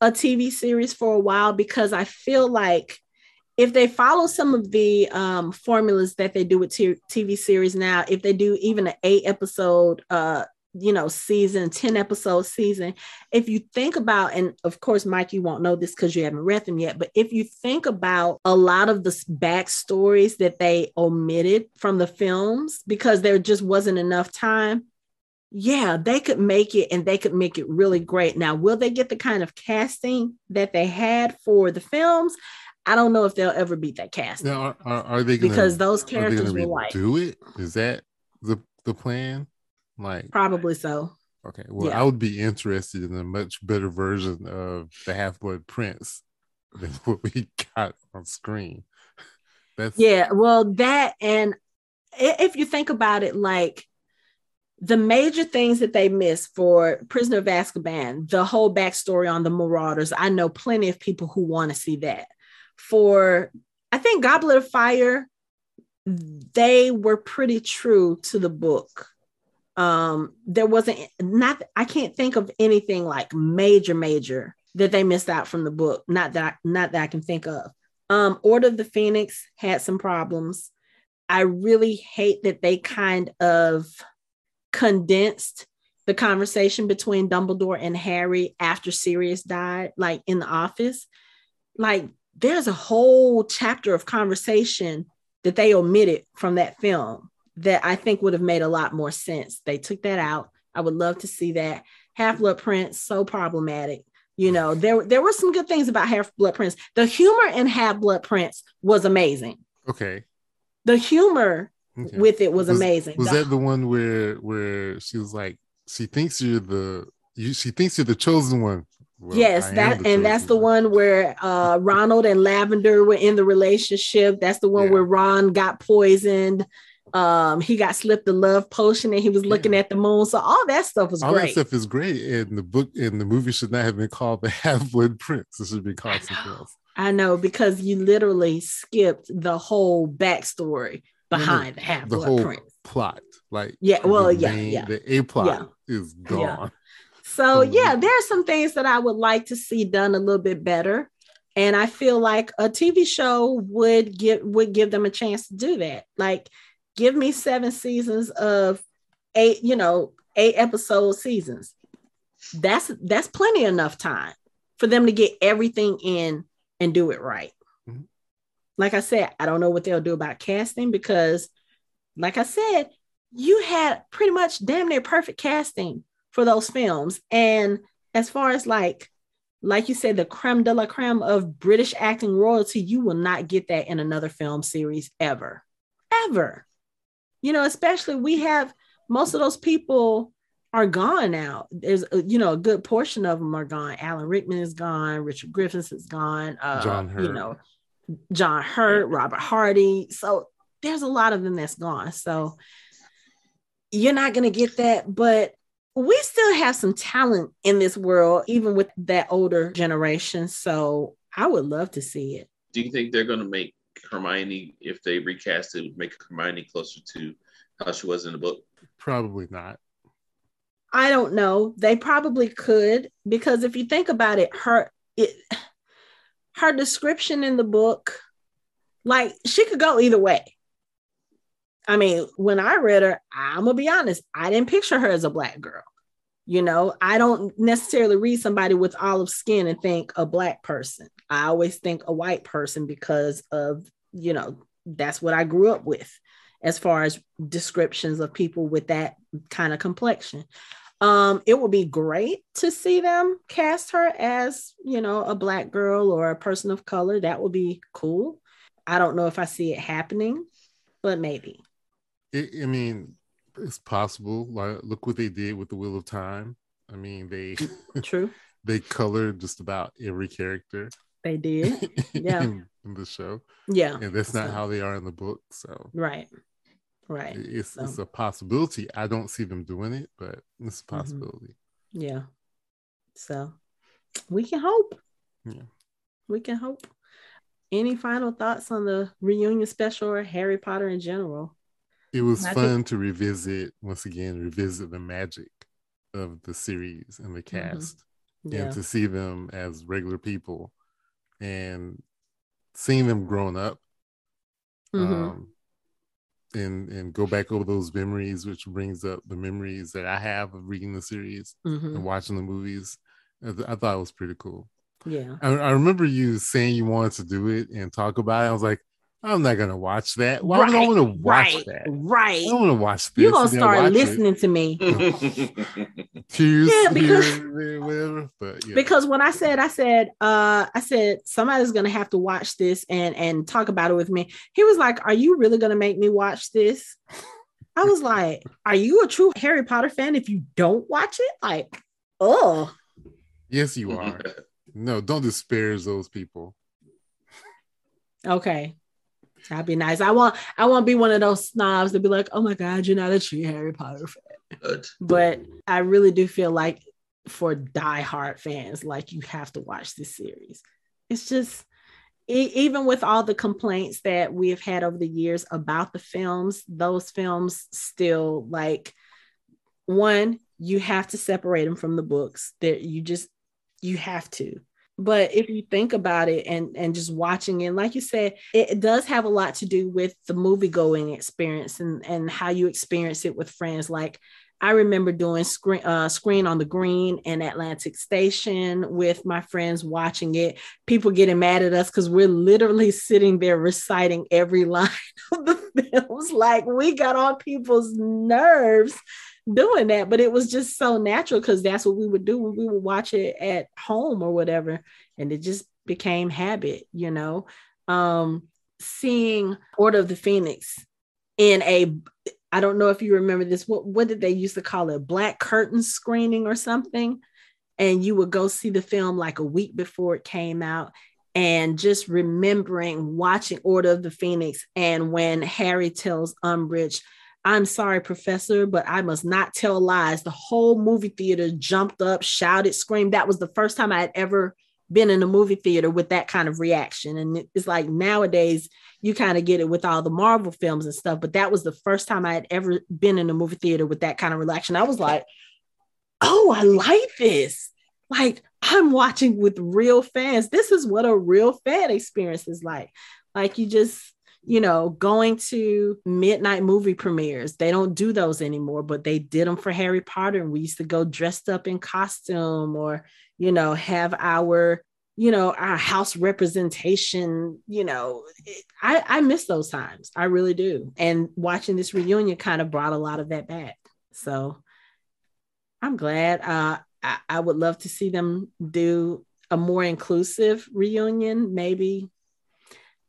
a TV series for a while because I feel like if they follow some of the um, formulas that they do with t- TV series now, if they do even an eight episode, uh, you know, season, 10 episode season, if you think about, and of course, Mike, you won't know this because you haven't read them yet, but if you think about a lot of the backstories that they omitted from the films because there just wasn't enough time, yeah, they could make it and they could make it really great. Now, will they get the kind of casting that they had for the films? I don't know if they'll ever beat that cast. Now, are, are, are they gonna, because those characters were white? Do it? Is that the the plan? Like probably so. Okay, well, yeah. I would be interested in a much better version of the Half Blood Prince [laughs] than what we got on screen. [laughs] That's yeah. Well, that and if you think about it, like the major things that they missed for Prisoner of Azkaban, the whole backstory on the Marauders, I know plenty of people who want to see that. For, I think Goblet of Fire, they were pretty true to the book. Um, there wasn't not I can't think of anything like major, major that they missed out from the book. Not that I, not that I can think of. Um, Order of the Phoenix had some problems. I really hate that they kind of condensed the conversation between Dumbledore and Harry after Sirius died, like in the office. Like there's a whole chapter of conversation that they omitted from that film that I think would have made a lot more sense. They took that out. I would love to see that. Half Blood Prince, so problematic. You know, there, there were some good things about Half Blood Prince. The humor in Half Blood Prince was amazing. Okay. The humor okay. with it was, was amazing. Was that the one where where she was like, she thinks you're the you she thinks you're the chosen one. Well, yes, that and that's the one where uh, Ronald and Lavender were in the relationship. That's the one yeah. where Ron got poisoned. Um, he got slipped the love potion and he was looking yeah. at the moon. So all that stuff was all great. that stuff is great. And the book and the movie should not have been called the Half Blood Prince. It should be called something else. I know because you literally skipped the whole backstory behind the half the whole prince. plot. Like yeah, well, yeah, main, yeah. The A plot yeah. is gone. Yeah. So hmm. yeah, there are some things that I would like to see done a little bit better. And I feel like a TV show would give would give them a chance to do that. Like give me seven seasons of eight, you know, eight episode seasons. That's that's plenty enough time for them to get everything in and do it right like I said, I don't know what they'll do about casting because, like I said, you had pretty much damn near perfect casting for those films. And as far as like, like you said, the creme de la creme of British acting royalty, you will not get that in another film series ever, ever. You know, especially we have most of those people are gone now. There's, uh, you know, a good portion of them are gone. Alan Rickman is gone. Richard Griffiths is gone. Uh, John Hurt. You know, John Hurt, Robert Hardy. So there's a lot of them that's gone. So you're not going to get that. But we still have some talent in this world, even with that older generation. So I would love to see it. Do you think they're going to make Hermione, if they recast it, make Hermione closer to how she was in the book? Probably not. I don't know. They probably could because if you think about it, her it her description in the book, like she could go either way. I mean, when I read her, I'm gonna be honest, I didn't picture her as a black girl. You know, I don't necessarily read somebody with olive skin and think a black person. I always think a white person because of, you know, that's what I grew up with as far as descriptions of people with that kind of complexion. Um, it would be great to see them cast her as, you know, a black girl or a person of color. That would be cool. I don't know if I see it happening, but maybe. It, I mean, it's possible. Like, look what they did with the Wheel of Time. I mean, they [laughs] true. they colored just about every character. They did, [laughs] yeah, in, in, the show. Yeah, and that's not so. how they are in the book. So right, Right. It's so. it's a possibility. I don't see them doing it, but it's a mm-hmm. possibility. Mm-hmm. Yeah. So we can hope. Yeah. We can hope. Any final thoughts on the reunion special or Harry Potter in general? It was I fun think- to revisit once again, revisit the magic of the series and the mm-hmm. cast mm-hmm. yeah. and to see them as regular people and seeing them grown up. Mm-hmm. Um, and and go back over those memories, which brings up the memories that I have of reading the series mm-hmm. and watching the movies. I, th- I, thought it was pretty cool. Yeah, I, I, remember you saying you wanted to do it and talk about it. I was like, I'm not gonna watch that. Why right, would I want to watch right, that? Right. I don't want to watch this. You're gonna start listening it. to me. [laughs] [laughs] Cheers. Yeah, because whatever. But yeah. Because when I said, I said, uh, I said somebody's gonna have to watch this and and talk about it with me. He was like, "Are you really gonna make me watch this?" I was like, "Are you a true Harry Potter fan if you don't watch it?" Like, oh. Yes, you are. [laughs] no, don't disparage those people. Okay. That'd be nice. I want I won't be one of those snobs to be like, oh my God, you're not a true Harry Potter fan. Good. But I really do feel like for die-hard fans, like you have to watch this series. It's just even with all the complaints that we have had over the years about the films, those films still like one, you have to separate them from the books. That you just you have to but if you think about it and and just watching it like you said it, does have a lot to do with the movie going experience and and how you experience it with friends like I remember doing screen uh, screen on the green in Atlantic Station with my friends watching it. People getting mad at us because we're literally [laughs] sitting there reciting every line [laughs] of the films. Like we got on people's nerves doing that, but it was just so natural because that's what we would do when we would watch it at home or whatever. And it just became habit, you know. Um, seeing Order of the Phoenix in a I don't know if you remember this. What what did they used to call it? Black curtain screening or something? And you would go see the film like a week before it came out. And just remembering watching Order of the Phoenix and when Harry tells Umbridge, I'm sorry, professor, but I must not tell lies. The whole movie theater jumped up, shouted, screamed. That was the first time I had ever been in a movie theater with that kind of reaction. And it's like nowadays you kind of get it with all the Marvel films and stuff, but that was the first time I had ever been in a movie theater with that kind of reaction. I was like, oh, I like this. Like I'm watching with real fans. This is what a real fan experience is like. Like you just you know, going to midnight movie premieres. They don't do those anymore, but they did them for Harry Potter. And we used to go dressed up in costume or, you know, have our, you know, our house representation. You know, I, I miss those times. I really do. And watching this reunion kind of brought a lot of that back. So I'm glad. Uh, I, I would love to see them do a more inclusive reunion, maybe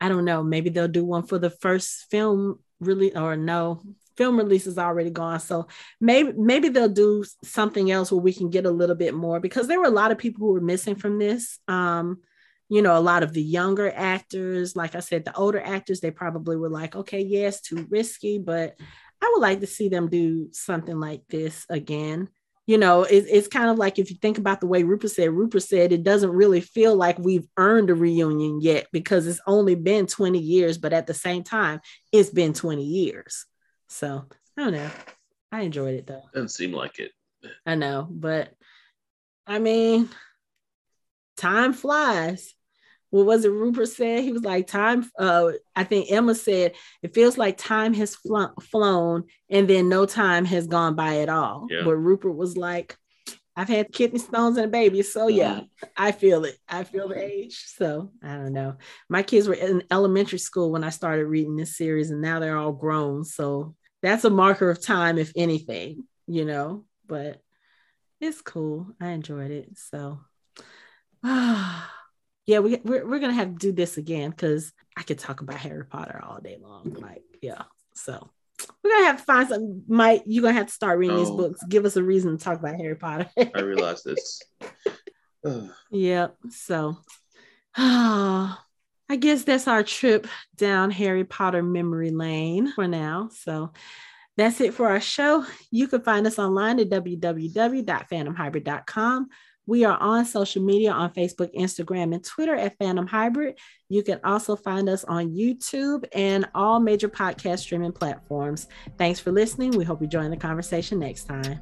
I don't know, maybe they'll do one for the first film really or no film release is already gone. So maybe maybe they'll do something else where we can get a little bit more because there were a lot of people who were missing from this. Um, you know, a lot of the younger actors, like I said, the older actors, they probably were like, okay, yes, yeah, too risky, but I would like to see them do something like this again. You know, it, it's kind of like if you think about the way Rupert said, Rupert said it doesn't really feel like we've earned a reunion yet because it's only been 20 years, but at the same time, it's been 20 years. So I don't know. I enjoyed it though. Doesn't seem like it. I know, but I mean, time flies. What was it Rupert said? He was like, time, uh, I think Emma said, it feels like time has fl- flown and then no time has gone by at all. Yeah. But Rupert was like, I've had kidney stones and a baby. So yeah, mm-hmm. I feel it. I feel the age. So I don't know. My kids were in elementary school when I started reading this series and now they're all grown. So that's a marker of time, if anything, you know, but it's cool. I enjoyed it. So, [sighs] ah, yeah, we, we're, we're going to have to do this again because I could talk about Harry Potter all day long. Like, yeah. So, we're gonna have to find some. Mike, you're gonna have to start reading oh, these books. Give us a reason to talk about Harry Potter. I realize this. [laughs] yep. So, ah, [sighs] I guess that's our trip down Harry Potter memory lane for now. So that's it for our show. You can find us online at www.phantomhybrid.com. We are on social media on Facebook, Instagram, and Twitter at Phantom Hybrid. You can also find us on YouTube and all major podcast streaming platforms. Thanks for listening. We hope you join the conversation next time.